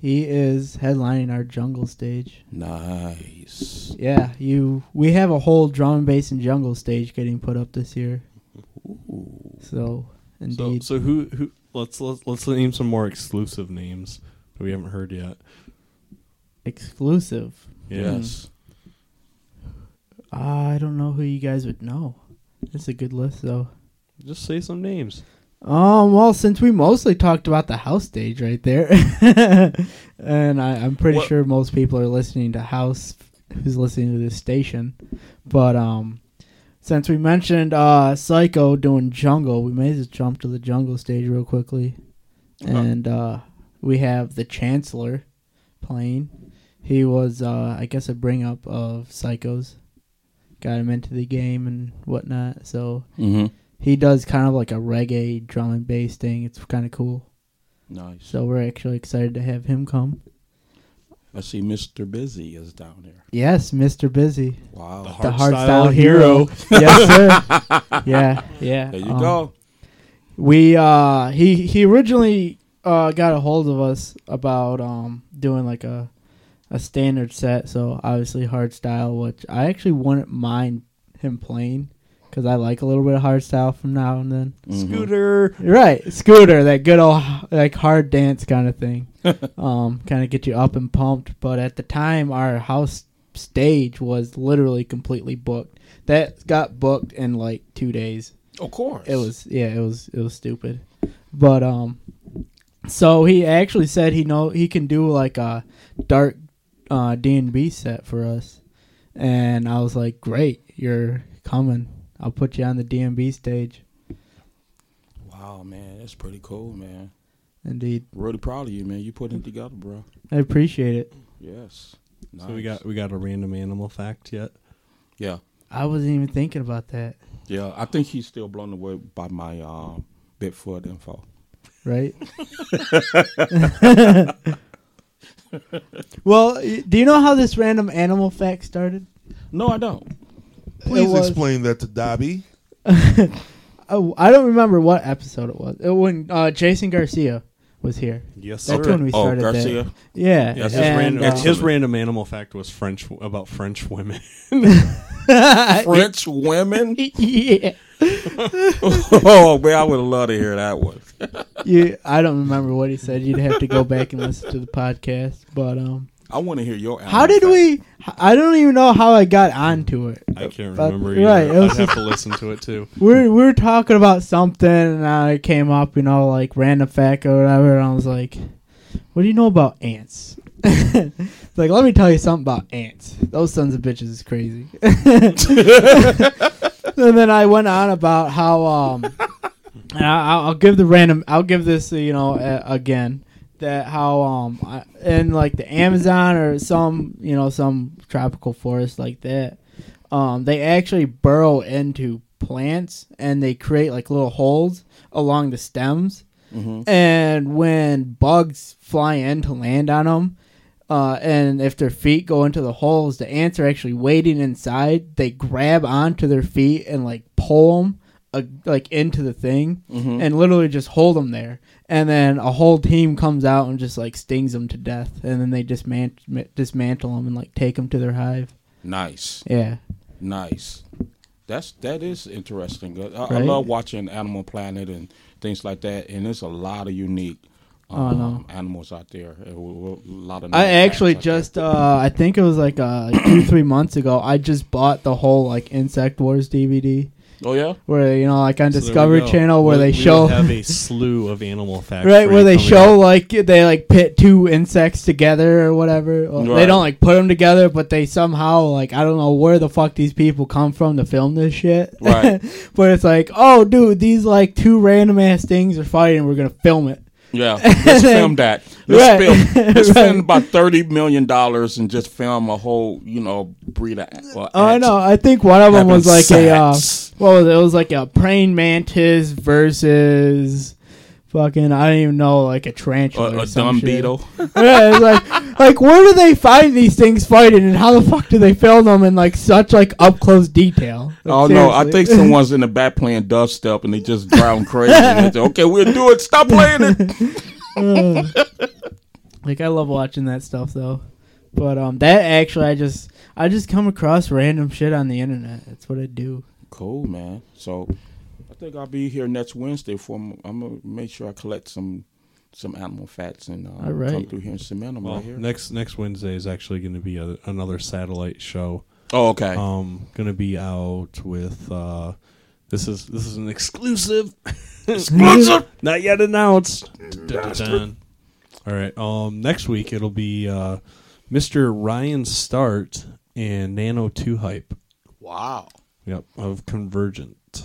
he is headlining our jungle stage. Nice. Yeah, you we have a whole drum and bass and jungle stage getting put up this year. So So, indeed. so who who let's let's let's name some more exclusive names that we haven't heard yet. exclusive. Yeah. Yes. I don't know who you guys would know. It's a good list though. Just say some names. Um, well, since we mostly talked about the house stage right there, and I, I'm pretty What- sure most people are listening to house who's listening to this station, but um, since we mentioned uh Psycho doing jungle, we may just jump to the jungle stage real quickly, and uh, we have the Chancellor playing. He was, uh, I guess, a bring up of Psychos, got him into the game and whatnot. So Mm-hmm. he does kind of like a reggae drum and bass thing. It's kind of cool. Nice. So we're actually excited to have him come. I see Mr. Busy is down there. Yes, Mr. Busy, Wow. the Hardstyle hardstyle hero. hero. yes, sir. Yeah, yeah. There you Um, go. We uh he he originally uh got a hold of us about um doing like a a standard set, so obviously hard style, which I actually wouldn't mind him playing because I like a little bit of hard style from now and then. Scooter. Right, scooter, that good old like hard dance kind of thing. um, kind of get you up and pumped. But at the time, our house stage was literally completely booked. That got booked in like two days. Of course. It was yeah, it was it was stupid. But um, so he actually said he know he can do like a dark uh D and B set for us, and I was like, great, you're coming. I'll put you on the D and B stage. Wow, man. That's pretty cool, man. Indeed, Really proud of you, man. You put it together, bro. I appreciate it. Yes. So we got we got a random animal fact yet? Yeah. I wasn't even thinking about that. Yeah. I think he's still blown away by my um, Bigfoot info. right? well, do you know how this random animal fact started? No, I don't. Please was- explain that to Dobby. Oh, I don't remember what episode it was. It when uh, Jason Garcia was here. Yes, That's sir. when we Oh, started. that. Garcia. Yeah, Yes, his, and, random, uh, his random animal fact was French about French women. French women. yeah. oh man, I would have loved to hear that one. You, I don't remember what he said. You'd have to go back and listen to the podcast. But um, I want to hear your. how did fact. we? I don't even know how I got onto it. I can't But- remember. right, Either. it was I'd have to listen to it too. we're we were talking about something and I came up, you know, like random fact or whatever, and I was like, "What do you know about ants?" Like, let me tell you something about ants. Those sons of bitches is crazy. and then I went on about how um, and I, I'll I'll give the random, I'll give this, uh, you know, uh, again that how um I, in like the Amazon or some you know some tropical forest like that um, they actually burrow into plants and they create like little holes along the stems. And when bugs fly in to land on them, uh, and if their feet go into the holes, the ants are actually waiting inside. They grab onto their feet and like pull them uh, like into the thing, and literally just hold them there. And then a whole team comes out and just like stings them to death, and then they dismant- dismantle them and like take them to their hive. Nice, Yeah. nice. That's that is interesting. I, I love watching Animal Planet and things like that, and there's a lot of unique Oh, um, no. animals out there. A lot of. I actually facts out there. just uh I think it was like uh like two three months ago I just bought the whole like Insect Wars DVD Oh yeah. where you know like on So Discovery. Channel where We- they we show will have a slew of animal facts. right where they show up. like they like pit two insects together or whatever. Well, They don't like put them together, but they somehow like I don't know where the fuck these people come from to film this shit. Right. but it's like oh dude these like two random ass things are fighting. We're gonna film it. Yeah, let's film that. Let's Right. film. Let's Right. spend about thirty million dollars and just film a whole, you know, breed of. Uh, Oh, I know. I think one of them was like a uh, sex. what was it? It was like a praying mantis versus fucking I don't even know like a tarantula, a, or a some dumb shit. beetle. yeah, it's like like where do they find these things fighting, and how the fuck do they film them in like such like up close detail? Like, Oh no! I think someone's in the back playing dubstep and they just drown crazy. and they say, okay, we'll do it. Stop playing it. like I love watching that stuff though. But um, that actually I just I just come across random shit on the internet. That's what I do. Cool, man. So I think I'll be here next Wednesday for. I'm gonna make sure I collect some some animal fats and uh, All right. come through here and cement them Well, right here. next next Wednesday is actually going to be a, another satellite show. oh, okay. Um, going to be out with uh, This is this is an exclusive. Exclusive. Not yet announced. Dun-dun-dun. All right. Um, next week it'll be uh, Mr. Ryan Start and Nano Two Hype. Wow. Yep, of Convergent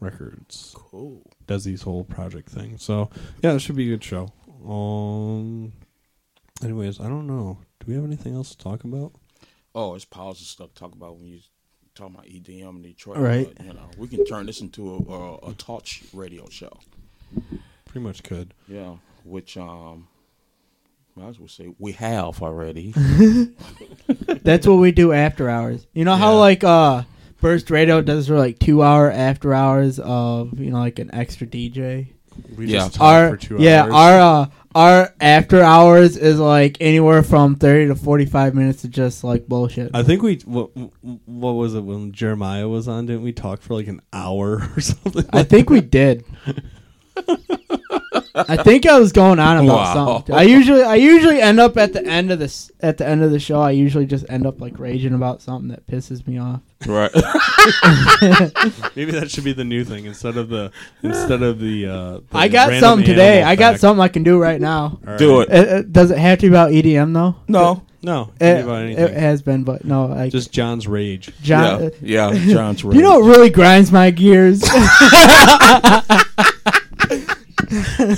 Records. Cool. Does these whole project thing. So yeah, it should be a good show. Um. Anyways, I don't know. Do we have anything else to talk about? Oh, it's piles of stuff to talk about when you talking about EDM in Detroit. Right. But, you know, we can turn this into a, a, a talk radio show. Pretty much could. Yeah, which um, might as well say we have already. That's what we do after hours. You know how Yeah. like uh Burst Radio does for like two hour after hours of you know like an extra DJ. We Yeah. just talked Our for two yeah hours. our uh our after hours is like anywhere from thirty to forty five minutes of just like bullshit. I think we what what was it when Jeremiah was on? Didn't we talk for like an hour or something? I think we did. I think I was going on about Wow. something. I usually I usually end up at the end of this at the end of the show. I usually just end up like raging about something that pisses me off. right. Maybe that should be the new thing instead of the instead of the. Uh, the I got random something today. animal I got fact. something I can do right now. All Do right. it. Uh, uh, does it have to be about EDM though? No. No, it It, about anything. it has been, but no. I Just John's rage. John. yeah. uh, Yeah. John's right. you know what really grinds my gears?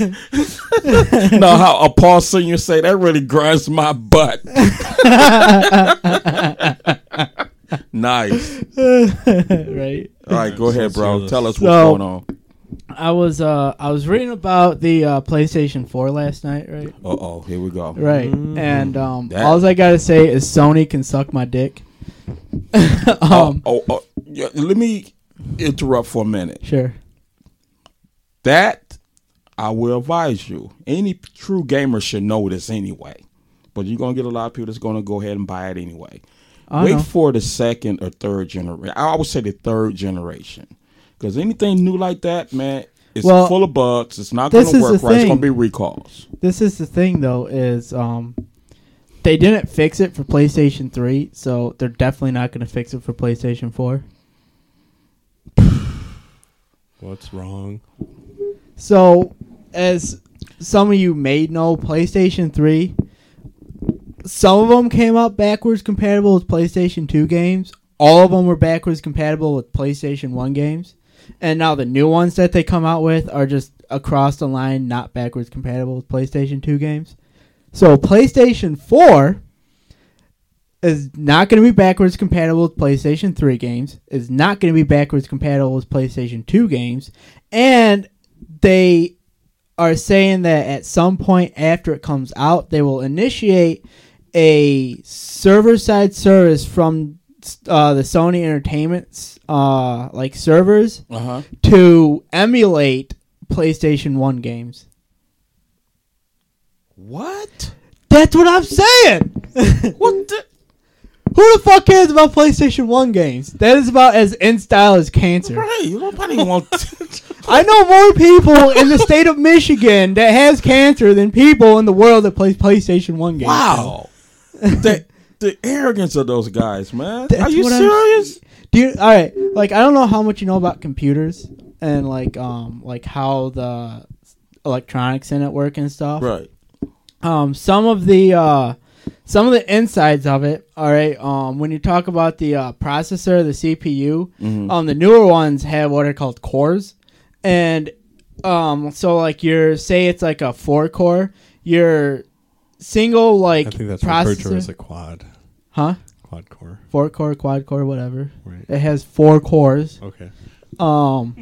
know how a Paul Senior say that really grinds my butt. nice. right. All right, go ahead, bro. Tell us what's So- going on. I was uh I was reading about the uh, PlayStation 4 last night, right? Uh oh, here we go. Right. And um That- all I got to say is Sony can suck my dick. Oh, um oh, oh, yeah, let me interrupt for a minute. sure. That I will advise you. Any true gamer should know this anyway. But you're gonna get a lot of people that's gonna go ahead and buy it anyway. I Wait know. for the second or third generation. I would say the third generation, because anything new like that, man, it's Well, full of bugs. It's not gonna work the right. It's gonna be recalls. This is the thing though is um they didn't fix it for PlayStation 3, so they're definitely not going to fix it for PlayStation 4. What's wrong? So, as some of you may know, PlayStation 3, some of them came out backwards compatible with PlayStation 2 games. All of them were backwards compatible with PlayStation 1 games. And now the new ones that they come out with are just across the line, not backwards compatible with PlayStation 2 games. So, PlayStation 4 is not going to be backwards compatible with PlayStation 3 games, is not going to be backwards compatible with PlayStation 2 games, and they are saying that at some point after it comes out, they will initiate a server side service from uh, the Sony Entertainment's uh, like servers Uh huh. to emulate PlayStation 1 games. What? That's what I'm saying. What? The? Who the fuck cares about PlayStation 1 games? That is about as in style as cancer. Right. Nobody wants. I know more people in the state of Michigan that has cancer than people in the world that plays PlayStation 1 games. wow. the the arrogance of those guys, man. That's Are you what I'm- serious? Do you, all right, like I don't know how much you know about computers and like um like how the electronics in it work and stuff. Right. um some of the uh some of the insides of it all right um when you talk about the uh, processor the cpu Mm-hmm. um the newer ones have what are called cores and um so like your say it's like a four core your single like I think that's processor referred to as a quad. huh Quad core. four core quad core whatever Right. it has four cores Okay. um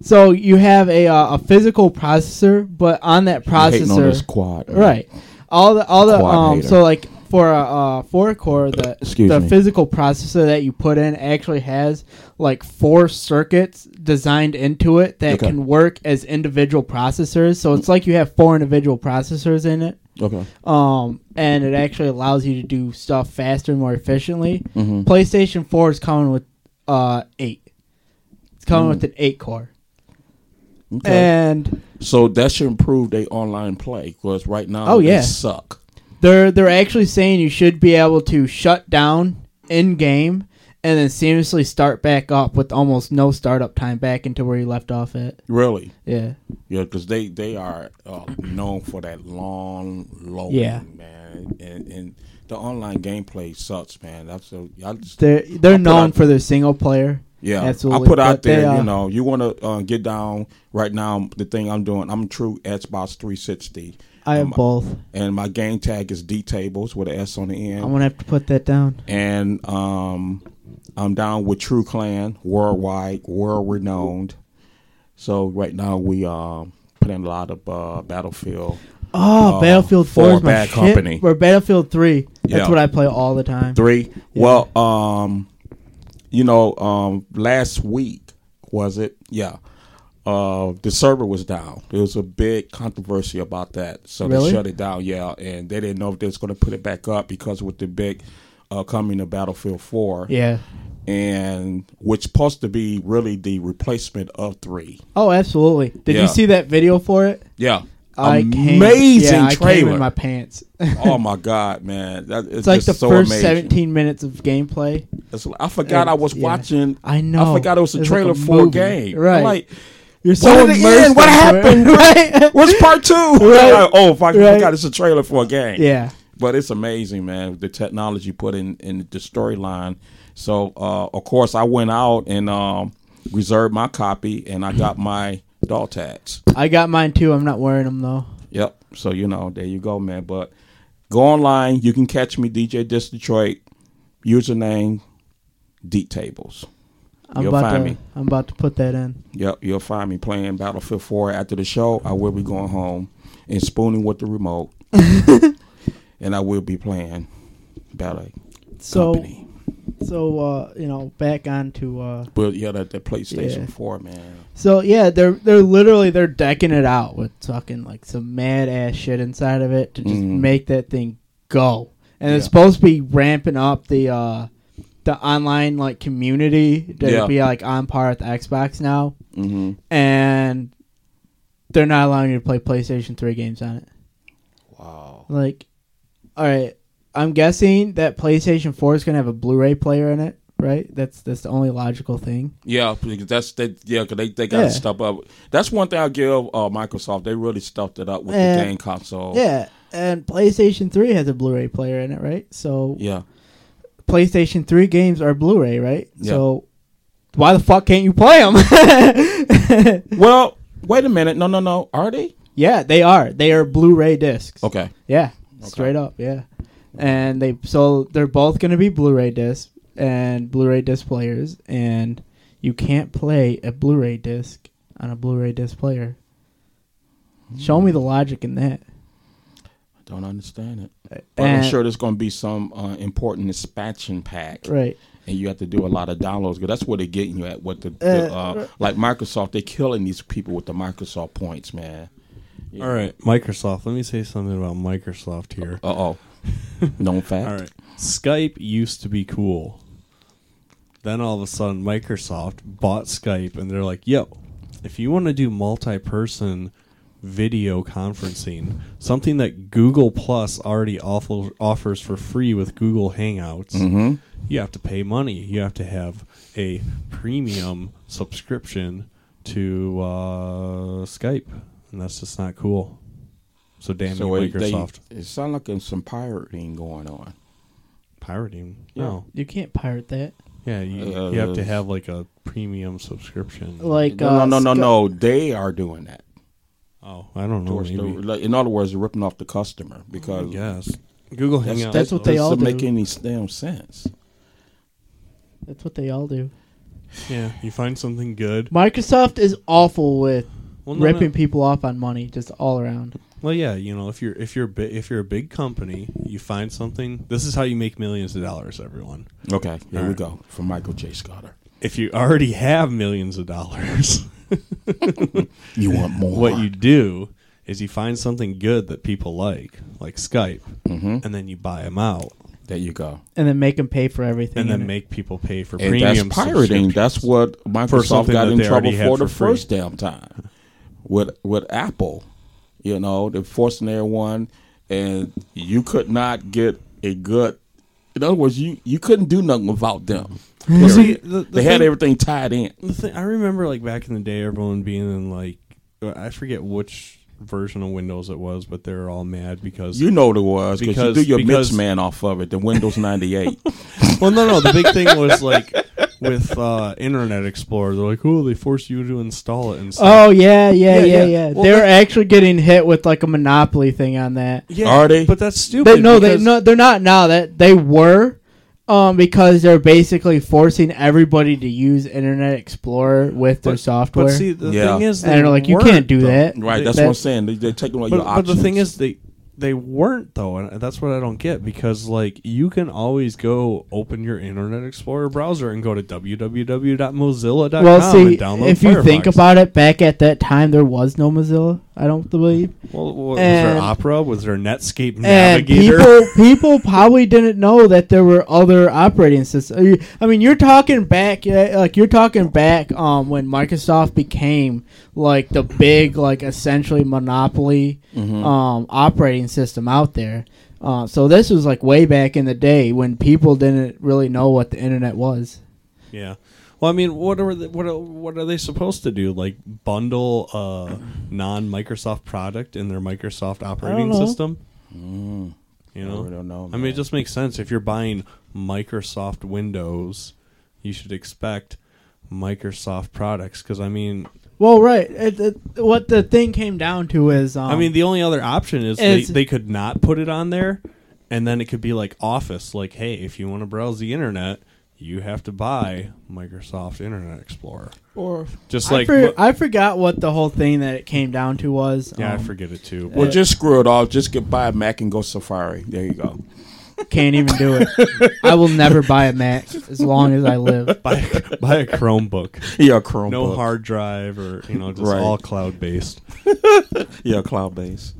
so you have a uh, a physical processor but on that Hating on this processor quad. right all the all the Quad um hater. so like for a uh, four core the Excuse the me. physical processor that you put in actually has like four circuits designed into it that Okay. can work as individual processors so it's like you have four individual processors in it Okay. um and it actually allows you to do stuff faster and more efficiently Mhm. playstation 4 is coming with uh 8 it's coming with an 8 core Okay. and so that should improve their online play because right now Oh, they yeah. suck. They're they're actually saying you should be able to shut down in game and then seamlessly start back up with almost no startup time back into where you left off at. Really? Yeah. Yeah, because they they are uh, known for that long loading, Yeah. man, and and the online gameplay sucks, man. That's a, I just, They're they're I known out- for their single player. Yeah, absolutely. I put out there, uh, you know, you want to uh, get down right now. The thing I'm doing, I'm true Xbox 360. I have Um, both. and my game tag is D tables with an S on the end. I'm gonna have to put that down. and um, I'm down with True Clan, worldwide, world renowned. So right now we um putting a lot of uh, Battlefield. Oh, uh, Battlefield Four is my bad shit. company. Or Battlefield Three. That's Yeah. what I play all the time. Three. Yeah. Well, um, you know, um, last week was it? Yeah. Uh, the server was down. There was a big controversy about that, so Really? they shut it down. Yeah, and they didn't know if they was going to put it back up because with the big uh, coming to Battlefield Four, Yeah. and which supposed to be really the replacement of three. Oh, absolutely. Did Yeah. you see that video for it? Yeah, I came, amazing yeah, I came in my pants. oh my god, man! That, it's, It's like the so first amazing. 17 minutes of gameplay. I forgot I was Yeah. watching. I know. I forgot it was a It's like trailer a for a movie. game. I'm Right. like, You're so it immersed? What happened? right? what's part two? Right. Oh, if I Right. forgot it's a trailer for a game. Yeah. But it's amazing, man. The technology put in in the storyline. So, uh, of course, I went out and um, reserved my copy, and I got my dog tags. I got mine too. I'm not wearing them though. Yep. So you know, there you go, man. But go online. You can catch me, DJ Dis Detroit. Username, Deep Tables. I'm You'll about find to. me. I'm about to put that in. Yep, you'll find me playing Battlefield 4 after the show. I will be going home and spooning with the remote, and I will be playing Battle So, Company. so uh, you know, back on to. Uh, But yeah, that, that PlayStation Yeah. 4, man. so yeah, they're they're literally they're decking it out with fucking like some mad ass shit inside of it to just Mhm. make that thing go. And it's supposed to be ramping up the uh, the online like community to Yeah. be like on par with Xbox now, hmm and they're not allowing you to play PlayStation Three games on it. Wow. Like, all right, I'm guessing that PlayStation Four is gonna have a Blu-ray player in it, right? That's that's the only logical thing. Yeah, because that's they, yeah, 'cause they they got to Yeah. step up. That's one thing I give uh, Microsoft. They really stuffed it up with Eh, the game console. Yeah, and PlayStation Three has a Blu-ray player in it, right? So Yeah. PlayStation Three games are Blu-ray, right? Yeah. So why the fuck can't you play them? Well, wait a minute. No, no, no. Are they? yeah, they are. They are Blu-ray discs. Okay. Yeah, straight up. Yeah, and they so they're both going to be Blu-ray discs and Blu-ray disc players, and you can't play a Blu-ray disc on a Blu-ray disc player. Show me the logic in that. I don't understand it. But I'm sure there's going to be some uh, important expansion pack. Right. and you have to do a lot of downloads. 'cause that's where they're getting you at. What the, the Uh, uh, like Microsoft, they're killing these people with the Microsoft points, man. All right, Microsoft. Let me say something about Microsoft here. Uh oh, known fact. All right, Skype used to be cool. Then all of a sudden, Microsoft bought Skype, and they're like, "Yo, if you want to do multi-person video conferencing, something that Google Plus already offer, offers for free with Google Hangouts, Mm-hmm. you have to pay money. You have to have a premium subscription to uh, Skype, and that's just not cool. So damn So you, it, they, Microsoft it sounds like there's some pirating going on. pirating. Yeah. No, You can't pirate that. yeah, you, Uh, you have to have like a premium subscription. Like no, uh, no, no, no, Sky- no. They are doing that. Oh, I don't know. Towards the- like, in other words, they're ripping off the customer because guess Google that's, Hangouts. That's what they all doesn't do. make any damn sense. That's what they all do. Yeah, you find something good. Microsoft is awful with Well, no, ripping no. people off on money, just all around. Well, yeah, you know, if you're if you're bi- if you're a big company, you find something. This is how you make millions of dollars, everyone. Okay, here All we right. go from Michael J. Scudder. If you already have millions of dollars, You want more? what you do is you find something good that people like, like Skype, hmm and then you buy them out, There you go. And then make them pay for everything. and then it. make people pay for And premium. that's pirating. That's what Microsoft got in trouble already for the for first damn time with with Apple. You know, they're forcing everyone, and you could not get a good. In other words, you you couldn't do nothing without them. Well, see, the, the they had thing- everything tied in. The thing, I remember like back in the day, everyone being in like I forget which version of Windows it was, but they were all mad because You know what it was because you Because- do your because- Mixman off of it, the Windows 98. well, no, no. The big thing was like with uh, Internet Explorer. They're like, oh, they force you to install it and stuff. Oh yeah, yeah, Yeah, yeah, yeah. yeah. Well, They're that- actually getting hit with like a monopoly thing on that. yeah, Are they? But that's stupid. They, no, they no, they're not now. That they were, um, because they're basically forcing everybody to use Internet Explorer with their But- software. But see, the Yeah. thing is, and they're like, you weren't, can't do though. that. right, They- that's that- what I'm saying. They, they're taking away But, your but options. the thing is, they they weren't though, and that's what I don't get because like you can always go open your Internet Explorer browser and go to www.mozilla.com well, see, and download. if you think about it, back at that time, there was no Mozilla. I don't believe. well, wa- was there Opera? Was there Netscape Navigator? people, people probably didn't know that there were other operating systems. I mean, you're talking back, uh, like you're talking back, um, when Microsoft became like the big, like essentially monopoly, Mm-hmm. um, operating system out there. Uh, so this was like way back in the day when people didn't really know what the internet was. Yeah. Well, I mean, what are the, what are, what are they supposed to do? Like bundle a non Microsoft product in their Microsoft operating know. system? Mm, You know, I don't know. I mean, it just makes sense. If you're buying Microsoft Windows, you should expect Microsoft products. Because I mean, Well, right. It, it, what the thing came down to is, um, I mean, the only other option is they, It's- they could not put it on there, and then it could be like Office. Like, hey, if you want to browse the internet, you have to buy Microsoft Internet Explorer. or Just I, like, for- I forgot what the whole thing that it came down to was. yeah, I um, forget it too. Well, but- just screw it off. Just get buy a Mac and go Safari. There you go. Can't even do it. I will never buy a Mac as long as I live. buy buy a Chromebook. Yeah, Chromebook. No hard drive or you know just Right. all cloud based. Yeah, cloud based.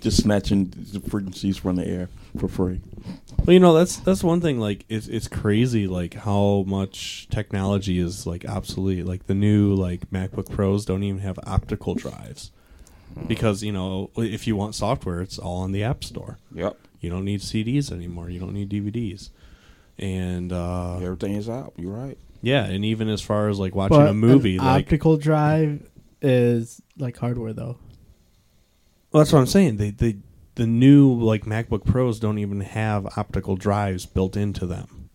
Just snatching the frequencies from the air for free. Well, you know that's that's one thing. Like it's it's crazy like how much technology is like obsolete. Like the new like MacBook Pros don't even have optical drives because you know if you want software, it's all on the App Store. Yep. You don't need CDs anymore. You don't need DVDs. And uh, Everything is out. You're right. yeah, and even as far as like watching But a movie, an like optical drive is like hardware though. Well, that's what I'm saying. They, they, the new like MacBook Pros don't even have optical drives built into them.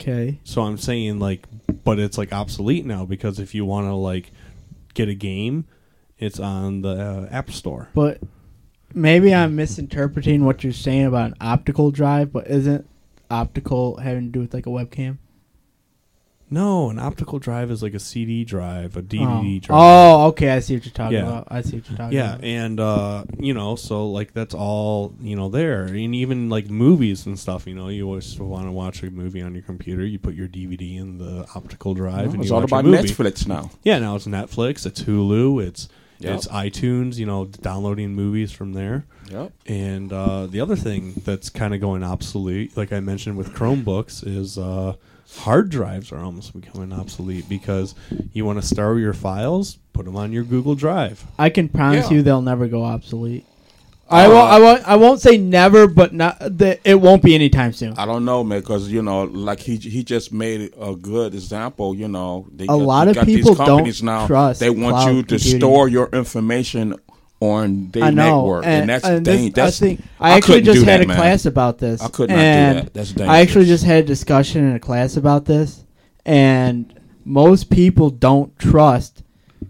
Okay. So I'm saying like, but it's like obsolete now because if you want to like get a game, it's on the uh, App Store. But maybe I'm misinterpreting what you're saying about an optical drive, but isn't optical having to do with like a webcam? No, an optical drive is like a CD drive, a DVD oh. drive. Oh, okay. I see what you're talking Yeah. about. I see what you're talking Yeah, about. Yeah, and uh, you know, so like that's all you know there, and even like movies and stuff. You know, you always want to watch a movie on your computer. You put your DVD in the optical drive, and it's you all watch about a movie. Netflix now. Yeah, now it's Netflix, it's Hulu, it's Yep. it's iTunes. You know, downloading movies from there. Yep. And uh, the other thing that's kind of going obsolete, like I mentioned with Chromebooks, is uh, hard drives are almost becoming obsolete because you want to store your files, put them on your Google Drive. I can promise Yeah. you they'll never go obsolete. I won't. Uh, I won't. I won't say never, but not. The, it won't be anytime soon. I don't know, man, because you know, like he he just made a good example. You know, they A lot you of these people don't now. trust They want cloud you to computing. store your information on their network, and, and, that's and dang, this, that's I think I I actually just had that, a man. class about this. I could not do that. That's I actually just had a discussion in a class about this, and most people don't trust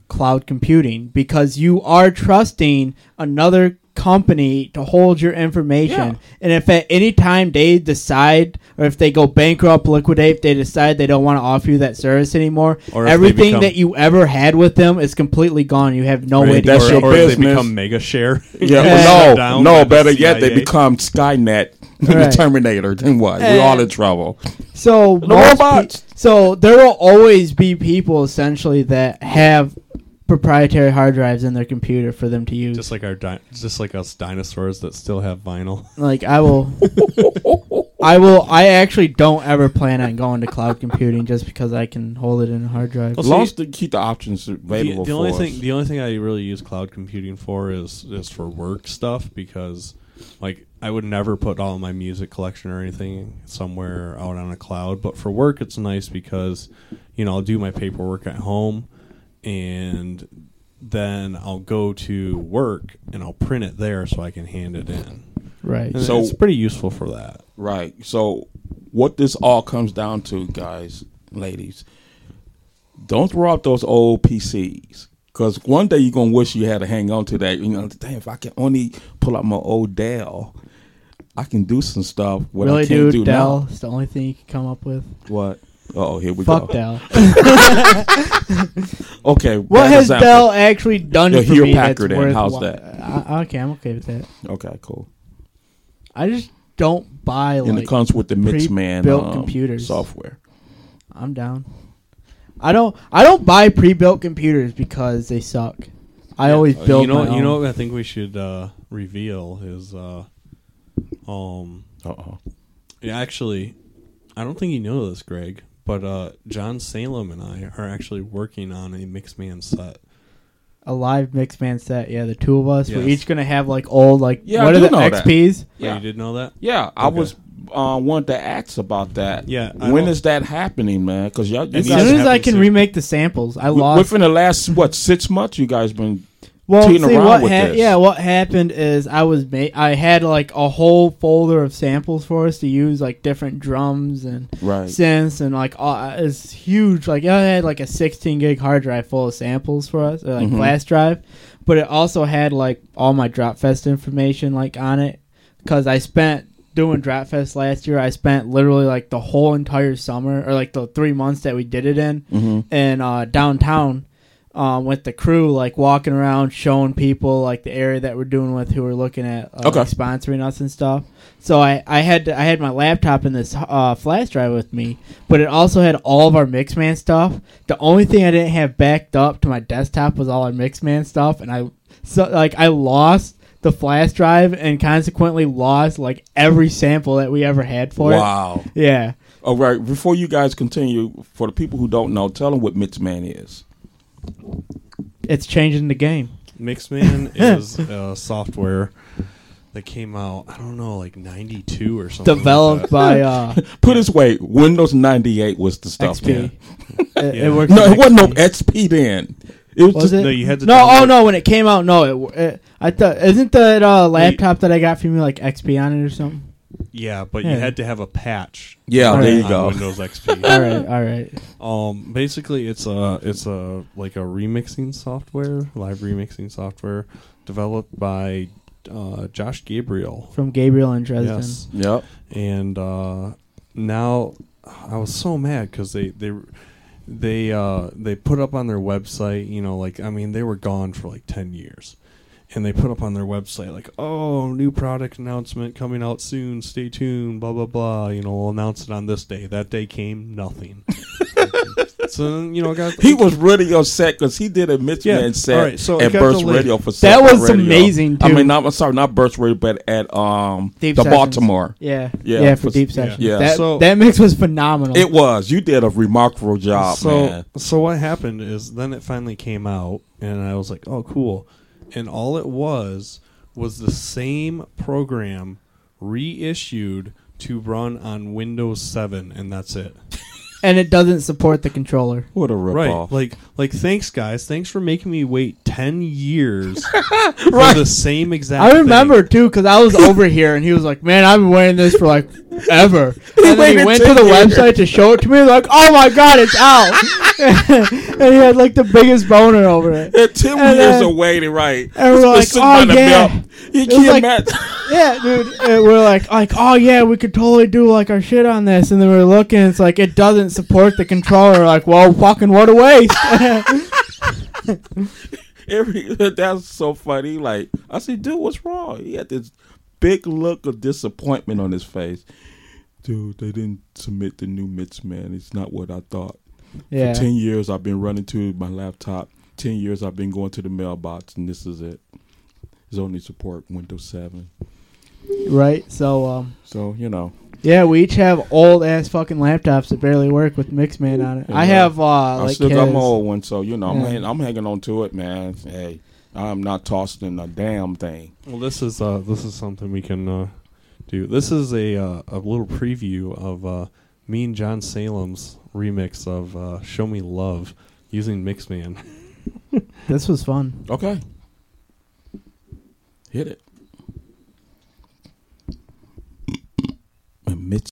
cloud computing because you are trusting another company to hold your information. Yeah. And if at any time they decide, or if they go bankrupt, liquidate, if they decide they don't want to offer you that service anymore, Or everything become- that you ever had with them is completely gone. You have no Or- way to that's get your or, or they business. become mega share. Yeah, Yeah. no, Shut down by no. the Better yet, they become Skynet, the Right. Terminator. Then what? We're all in trouble. So The robots. pe- so there will always be people essentially that have proprietary hard drives in their computer for them to use. just like our di- just like us dinosaurs that still have vinyl. like I will, I will. I actually don't ever plan on going to cloud computing just because I can hold it in a hard drive. Well, As long see, as they keep the options The, available the only for thing us. the only thing I really use cloud computing for is is for work stuff because like I would never put all my music collection or anything somewhere out on a cloud. But for work, it's nice because you know I'll do my paperwork at home, and then I'll go to work and I'll print it there so I can hand it in. Right. And So- it's pretty useful for that. Right. So, what this all comes down to, guys, ladies, don't throw out those old PCs. Because one day you're going to wish you had to hang on to that. You know, damn, if I can only pull out my old Dell, I can do some stuff. What really, I can't dude, do Dell now. is the only thing you can come up with. What? Oh, here we Fuck go. Dell. Okay. What has example. Dell actually done Yeah, for Hewlett me that's Packard then, worth how's wa- that? I, okay, I'm okay with that. Okay, cool. I just don't buy and like it comes with the Mixman pre-built um, computers. software. I'm down. I don't. I don't buy pre-built computers because they suck. I always Uh, build you know, my you own. know what I think we should uh, reveal is, uh, um, Uh oh. yeah, actually, I don't think you know this, Greg, but uh, John Salem and I are actually working on a Mixman set. a live Mixman set. Yeah, the two of us. We're Yes. each gonna have like old like Yeah, I what are do the know that. XPs? Yeah, Yeah. you did know that. Yeah, I Okay. was uh, wanted to ask about that. Yeah, I when don't- is that happening, man? Because y'all, you As As Yes, guys, soon as I happens can soon. remake the samples, I lost. within the last what six months, you guys been well, see what ha- yeah, what happened is I was ma- I had like a whole folder of samples for us to use, like different drums and right. synths and like all, it's huge. Like I had like a 16 gig hard drive full of samples for us, or, like Mhm. flash drive, but it also had like all my Dropfest information like on it because I spent doing Dropfest last year. I spent literally like the whole entire summer or like the three months that we did it in Mm-hmm. in uh, downtown. Um, with the crew, like walking around, showing people like the area that we're doing with, who are looking at uh, Okay. like, sponsoring us and stuff. So I, I had I had my laptop and this uh, flash drive with me, but it also had all of our Mixman stuff. The only thing I didn't have backed up to my desktop was all our Mixman stuff, and I so like I lost the flash drive and consequently lost like every sample that we ever had for it. Wow. Yeah. All right. Before you guys continue, for the people who don't know, tell them what Mixman is. It's changing the game. Mixman is a software that came out. I don't know, like '92 or something. like Developed that. by uh, Put it this way, Windows ninety eight was the stuff. XP. then. It, Yeah. it works No, with it wasn't no XP. XP then. It was, Was just it? No, you had to No, oh no! When it came out, no. It, it I thought isn't that uh, laptop that I got from you like XP on it or something? Yeah, but Yeah. you had to have a patch. Yeah, on- there you on go. Windows XP. all right, all right. Um, basically, it's a it's a like a remixing software, live remixing software, developed by uh, Josh Gabriel. From Gabriel and Dresden. Yes, Yep. and uh, now I was so mad because they they they uh, they put up on their website, you know, like I mean, they were gone for like ten years. And they put up on their website like, "Oh, new product announcement coming out soon. Stay tuned." Blah blah blah. You know, we'll announce it on this day. That day came nothing. so you know, I got He was really upset because he did a Mixman Yeah, set all right, so I at got Burst the. Radio for That was Radio. amazing, I mean, not, I'm sorry, not Burst Radio, but at um Deep the Sessions. Baltimore. Yeah, Yeah, yeah, for for- deep sessions. yeah. that So- that mix was phenomenal. It was. You did a remarkable job, so man. so what happened is then it finally came out and I was like, "Oh, cool." And all it was was the same program reissued to run on Windows 7 and that's it. and it doesn't support the controller. What a ripoff! Right. Like like thanks guys. Thanks for making me wait 10 years for the same exact I remember thing. too because I was over here and he was like, "Man, I've been waiting this for like ever." And then he went to the years. website to show it to me. Like, "Oh my god, it's out!" and he had like the biggest boner over it. At 10 And years then- of waiting, right? and we're like, "Oh, yeah." belt. You It was can't like- imagine. Yeah, dude. And we're like, like, oh yeah, we could totally do like our shit on this. And then we're looking, it's like it doesn't support the controller. Like, well, fucking what a waste. Every, that's so funny. Like, I said, dude, what's wrong? He had this big look of disappointment on his face. Dude, they didn't submit the new Mits, man. It's not what I thought. yeah. For 10 years, I've been running to my laptop. 10 years, I've been going to the mailbox, and this is it. It's only support Windows 7. Right. So, um, So, you know. yeah, we each have old ass fucking laptops that barely work with Mixman on it. I have uh I like still got my old one, so, you know, I'm, Yeah. hang, I'm hanging on to it, man. Hey, I'm not tossing a damn thing. Well, this is uh, this is something we can uh, do. This is a uh, a little preview of uh, me and John Salem's remix of uh, "Show Me Love" using Mixman. This was fun. Okay. Hit it. Mitch.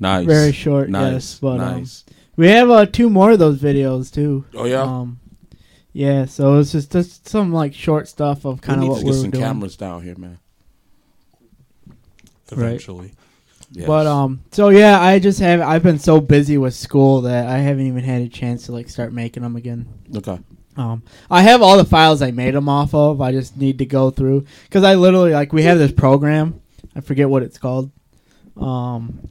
Nice. Very short, Nice. yes, but, um, nice. We have uh, two more of those videos too. Oh, yeah? Um, yeah. So it's just, just some like short stuff of kind of need what to we get some doing. cameras down here, man. Eventually, Yes. But um, so yeah, I just have I've been so busy with school that I haven't even had a chance to like start making them again. Okay. Um, I have all the files I made them off of. I just need to go through because I literally like we have this program. I forget what it's called. Um,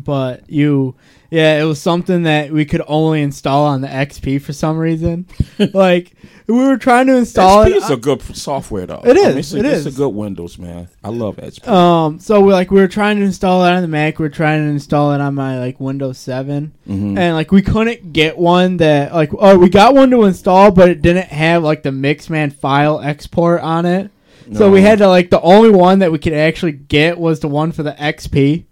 but you, yeah, it was something that we could only install on the XP for some reason. like we were trying to install XP it. is a good software, though. It I mean, it's a, it it's is. a good Windows, man. I love XP. Um, so we like we were trying to install it on the Mac. We are trying to install it on my like Windows 7 Mhm. and like we couldn't get one that like oh we got one to install, but it didn't have like the Mixman file export on it. So we had to like the only one that we could actually get was the one for the XP.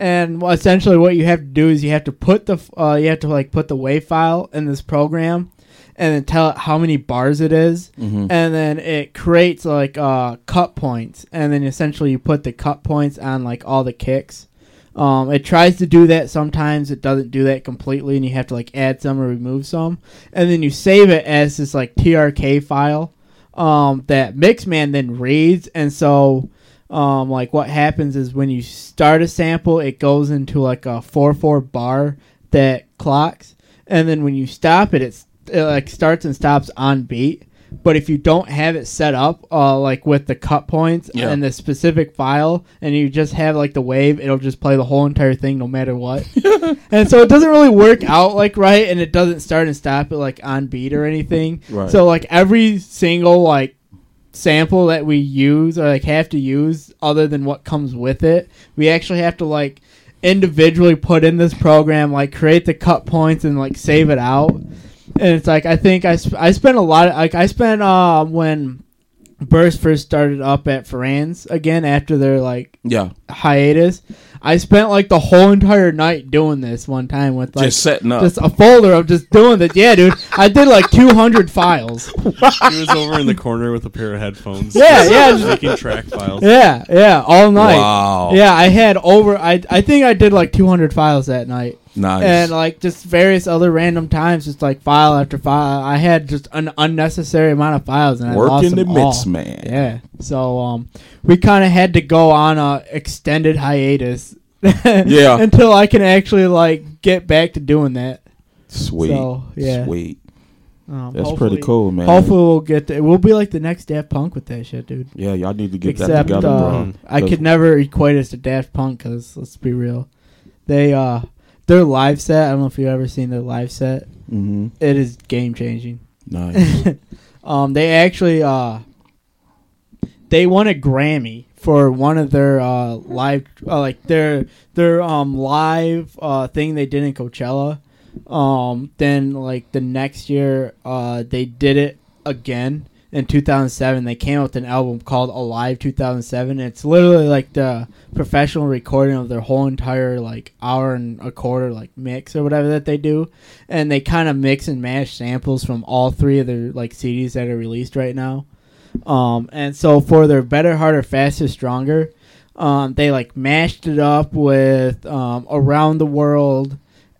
And essentially, what you have to do is you have to put the uh, you have to like put the WAV file in this program, and then tell it how many bars it is, Mhm. and then it creates like uh, cut points, and then essentially you put the cut points on like all the kicks. Um, it tries to do that sometimes. It doesn't do that completely, and you have to like add some or remove some, and then you save it as this like TRK file um, that Mixman then reads, and so um, like what happens is when you start a sample, it goes into like a four four bar that clocks, and then when you stop it, it's, it like starts and stops on beat. But if you don't have it set up, uh, like with the cut points Yeah. and the specific file, and you just have like the wave, it'll just play the whole entire thing no matter what. and so it doesn't really work out like right, and it doesn't start and stop it like on beat or anything. Right. So like every single like sample that we use or like have to use other than what comes with it we actually have to like individually put in this program like create the cut points and like save it out. And it's like i think i, sp- I spent a lot of like i spent uh when burst first started up at Ferran's again after their like Yeah. hiatus i spent like the whole entire night doing this one time with like Just setting up. just a folder of just doing this yeah dude i did like 200 files he was over in the corner with a pair of headphones. Yeah, just yeah, just- making track files. Yeah, yeah, all night. Wow. Yeah, I had over. I I think I did like 200 files that night. Nice. And like just various other random times, just like file after file. I had just an unnecessary amount of files, and I lost Working the them all. mix, man. Yeah. So um, we kind of had to go on a extended hiatus. Yeah. Until I can actually like get back to doing that. Sweet. So, yeah. Sweet. Um, That's pretty cool, man. Hopefully we'll get. To, we'll be like the next Daft Punk with that shit, dude. Yeah, y'all need to get that Except together, uh, bro. I could never equate us to Daft Punk because let's be real, they uh their live set. I don't know if you've ever seen their live set. Mhm. It is game changing. Nice. um, they actually uh they won a Grammy for one of their uh live uh, like their their um live uh thing they did in Coachella. Um, then like the next year, uh, they did it again in 2007. They came out with an album called Alive 2007. And it's literally like the professional recording of their whole entire like hour and a quarter like mix or whatever that they do, and they kind of mix and mash samples from all three of their like CDs that are released right now. Um, and so for their better, harder, faster, stronger, um, they like mashed it up with um, around the world,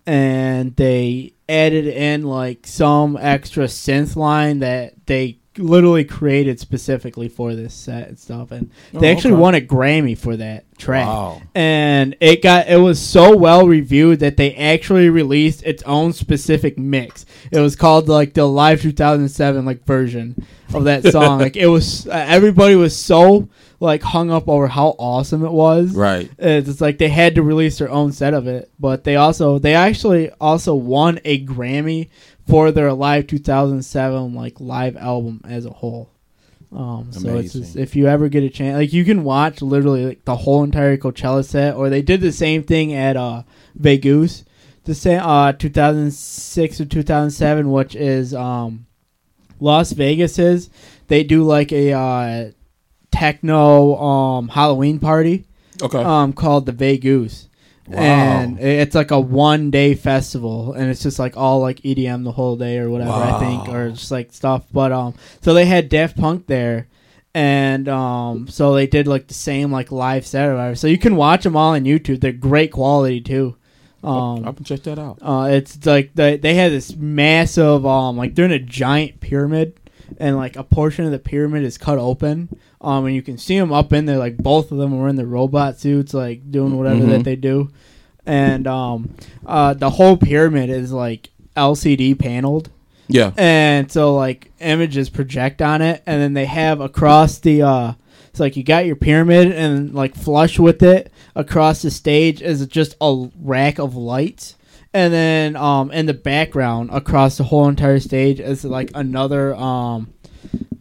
and they added in like some extra synth line that they literally created specifically for this set and stuff. And Oh, they actually okay. won a Grammy for that track. Wow. And it got it was so well reviewed that they actually released its own specific mix. It was called like the live 2007 like version of that song. like it was uh, everybody was so like hung up over how awesome it was. Right. It's like they had to release their own set of it, but they also they actually also won a Grammy for their live 2007 like live album as a whole. Um, so it's just, if you ever get a chance, like you can watch literally like the whole entire Coachella set, or they did the same thing at uh, Vegas, the same uh 2006 or 2007, which is um Las Vegas is they do like a uh, techno um Halloween party Okay. um called the Vegoose. Wow. And it's like a one day festival and it's just like all like EDM the whole day or whatever I think or just like stuff. But um so they had Daft Punk there and um so they did like the same like live set or whatever. So you can watch them all on YouTube. They're great quality too. Um I can check that out. uh, it's like they they had this massive um like they're in a giant pyramid and like a portion of the pyramid is cut open um and you can see them up in there like both of them were in the robot suits like doing whatever that Mhm. they do. And um uh the whole pyramid is like LCD paneled. Yeah. and so like images project on it. And then they have across the uh it's like you got your pyramid and like flush with it. Across the stage is just a rack of lights. And then um in the background across the whole entire stage is like another um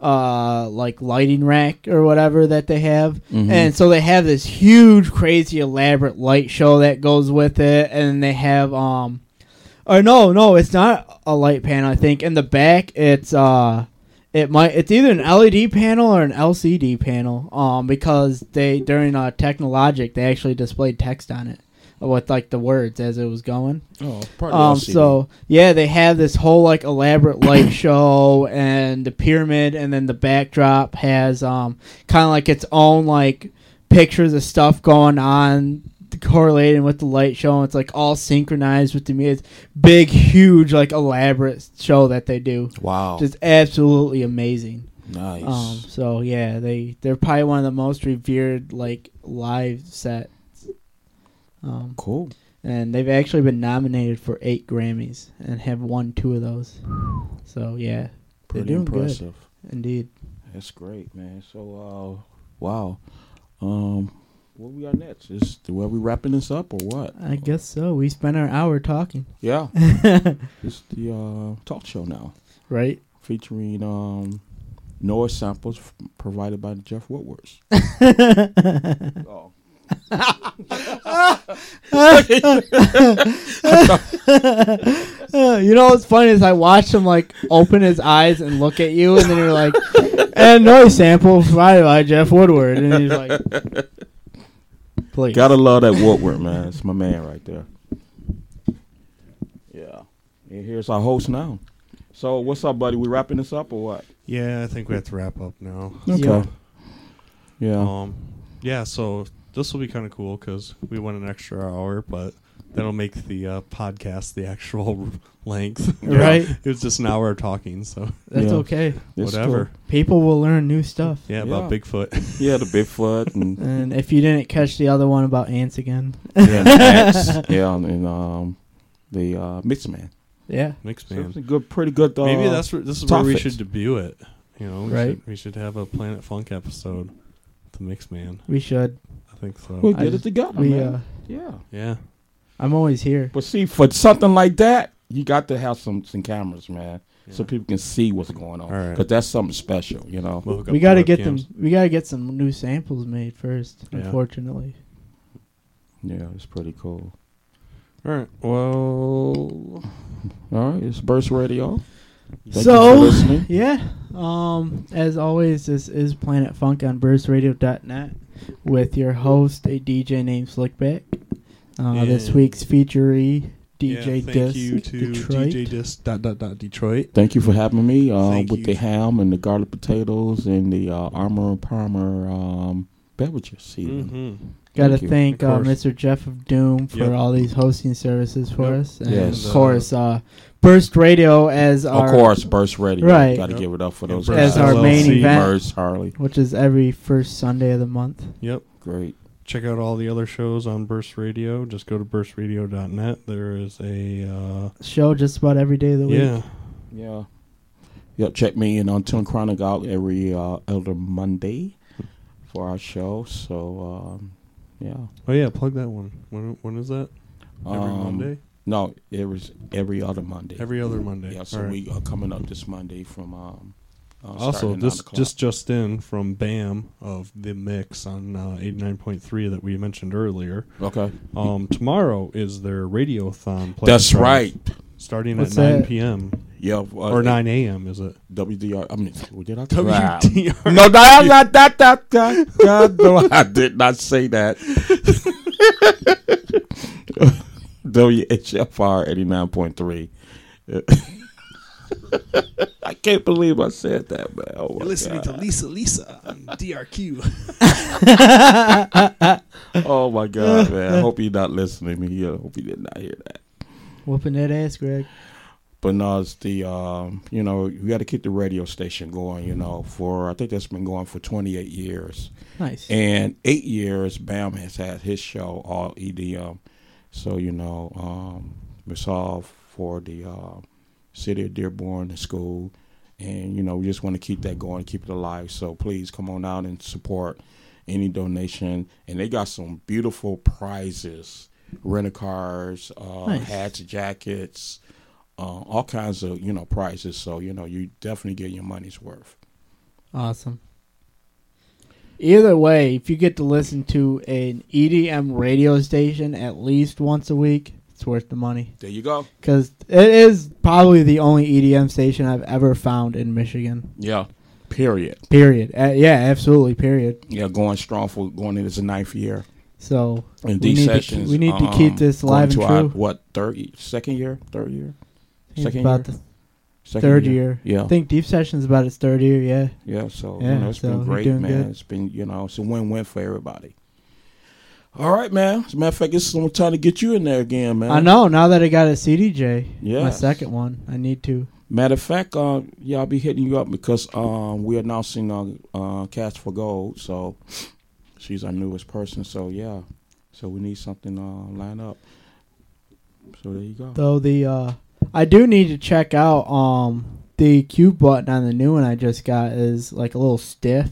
uh like lighting rack or whatever that they have Mhm. and so they have this huge crazy elaborate light show that goes with it and they have um or no, no, it's not a light panel. I think in the back, it's uh, it might it's either an LED panel or an LCD panel. Um, because they during uh Technologic they actually displayed text on it with like the words as it was going. Oh, part Um, so yeah, they have this whole like elaborate light show and the pyramid, and then the backdrop has um kind of like its own like pictures of stuff going on correlating with the light show. And it's like all synchronized with the music. Big, huge, like elaborate show that they do. Wow. just absolutely amazing. nice. Um, so yeah, they they're probably one of the most revered like live sets. Um, cool. and they've actually been nominated for eight Grammys and have won two of those. So yeah, Pretty impressive. good. Indeed. That's great, man. So, uh, wow. Um, what we got next? Is where we wrapping this up or what? I guess so. We spent our hour talking. Yeah. it's the uh, talk show now, right? featuring um, Noah samples provided by Jeff Woodwards. oh. You know what's funny is I watched him like open his eyes and look at you, and then you're like, "And noise sample provided by Jeff Woodward," and he's like, "Please." Gotta love that Woodward, man. It's my man right there. Yeah. And here's our host now. So, what's up, buddy? We wrapping this up or what? Yeah, I think we have to wrap up now. Okay. Yeah. Yeah. Um, yeah. So this will be kind of cool because we went an extra hour, but that'll make the uh, podcast the actual length. Right. it was just an hour of talking, so That's Yeah. okay. It's whatever. People will learn new stuff. Yeah, about Yeah. Bigfoot. Yeah, the Bigfoot and And if you didn't catch the other one about ants again, yeah, and the ants. yeah, and um, the uh, Mixman. yeah, Mixman. it's a good, pretty good. Uh, Maybe that's where, this is where we topics. should debut it. You know, we Right. Should, we should have a Planet Funk episode. with The Mixman. we should. I think so. We'll I get just- it together, We, man. uh, yeah. yeah. I'm always here. But see, for something like that, you got to have some some cameras, man, so people can see what's going on. All right. Because that's something special, you know. We'll We got to get them. We got to get some new samples made first. Yeah. Unfortunately, Yeah, it's pretty cool. All right. Well, All right, it's Burst Radio. Thank you for so yeah. Um, as always, this is Planet Funk on BurstRadio.net with your host, a DJ named Slickback. Uh, this And- week's featuree, yeah, DJ thank Dis you to Detroit. DJ Dis dot dot dot Detroit. Thank you for having me uh, with you. the ham and the garlic potatoes and the uh, Arnold Palmer um, beverages. Even. Mm-hmm. Got to Thank thank uh. Mr. Jeff of Doom for Yep. all these hosting services for Yep. us, and Yes. of course, uh, Burst Radio as our Of course, Burst Radio. Right. Got to Yep. give it up for those Burst as guys. our main event, Burst Harley. which is every first Sunday of the month. Yep. Great. Check out all the other shows on Burst Radio. Just go to burstradio.net. There is a uh, Show just about every day of the week. yeah. Yeah. Yep. Check me in on Tune Chronic out every uh, Elder Monday for our show. So, um, yeah. Oh yeah, plug that one. When when is that? Every Um, Monday. No, it was every other Monday. Every other Monday. Yeah. So All right. we are coming up this Monday from. Um, uh, Also, starting this just just in from Bam of the mix on uh, eighty nine point three that we mentioned earlier. okay. Um, tomorrow is their radiothon. pledge That's drive, right. Starting What's at nine that? p.m. Yeah. Uh, or nine a.m. Is it? WDR. I mean, what did I WDR. No, that, that, that, that, that, that, no, I did not say that. WHFR 89.3. I can't believe I said that, man. Oh my God. To Lisa Lisa on DRQ. Oh my God, man. I hope you're not listening to me. I hope you did not hear that. Whooping that ass, Greg. But no, it's the um, you know we got to keep the radio station going. You know, for I think that's been going for 28 years. Nice. And eight years, Bam has had his show, all EDM. So, you know, um, all for the uh, city of Dearborn, the school. And, you know, we just want to keep that going, keep it alive. So please come on out and support any donation. And they got some beautiful prizes rental cars, uh, Nice. hats, jackets, uh, all kinds of, you know, prizes. So, you know, you definitely get your money's worth. Awesome. Either way, if you get to listen to an EDM radio station at least once a week, it's worth the money. There you go. Because it is probably the only EDM station I've ever found in Michigan. Yeah. Period. Period. Uh, yeah, absolutely. Period. Yeah, going strong for going into the ninth year. So And we these need, to, sessions, keep- we need to um, keep this live to and our, true. what third, second year, third year, second about year? Second third year. Yeah, I think Deep Session's about its third year. Yeah. yeah. So Yeah, you know, it's so been great, man. good. It's been you know, it's a win-win for everybody. All right, man. As a matter of fact, it's some time to get you in there again, man. I know. Now that I got a CDJ, yeah, my second one, I need to. Matter of fact, uh, yeah, I'll be hitting you up because um, we're announcing uh, uh, Cast for Gold. So she's our newest person. So yeah, so we need something uh, lined up. So there you go. Though the uh I do need to check out um the cue button on the new one I just got is like a little stiff.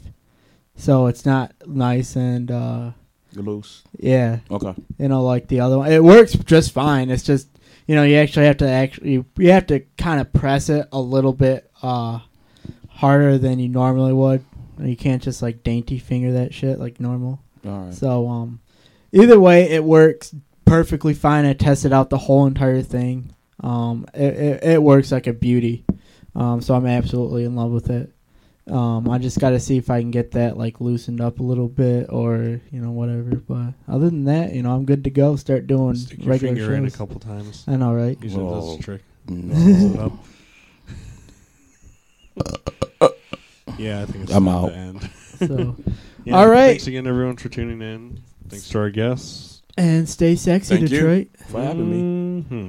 So it's not nice and uh loose. yeah, Okay. you know like the other one. It works just fine. It's just you know, you actually have to actually you have to kind of press it a little bit uh harder than you normally would. You can't just like dainty finger that shit like normal. All right. So um, either way, it works perfectly fine. I tested out the whole entire thing. Um, it, it, it works like a beauty. Um, so I'm absolutely in love with it. Um, I just got to see if I can get that like loosened up a little bit or you know whatever. But other than that, you know, I'm good to go. Start doing Stick your regular finger in a couple times. I know, right? Usually Whoa. that's the trick. No. Mix it up. yeah, I think it's I'm time out. to end. So, Yeah, all right, Thanks again, everyone, for tuning in. Thanks to our guests. and stay sexy, Thank you. Detroit. for having me. Mhm.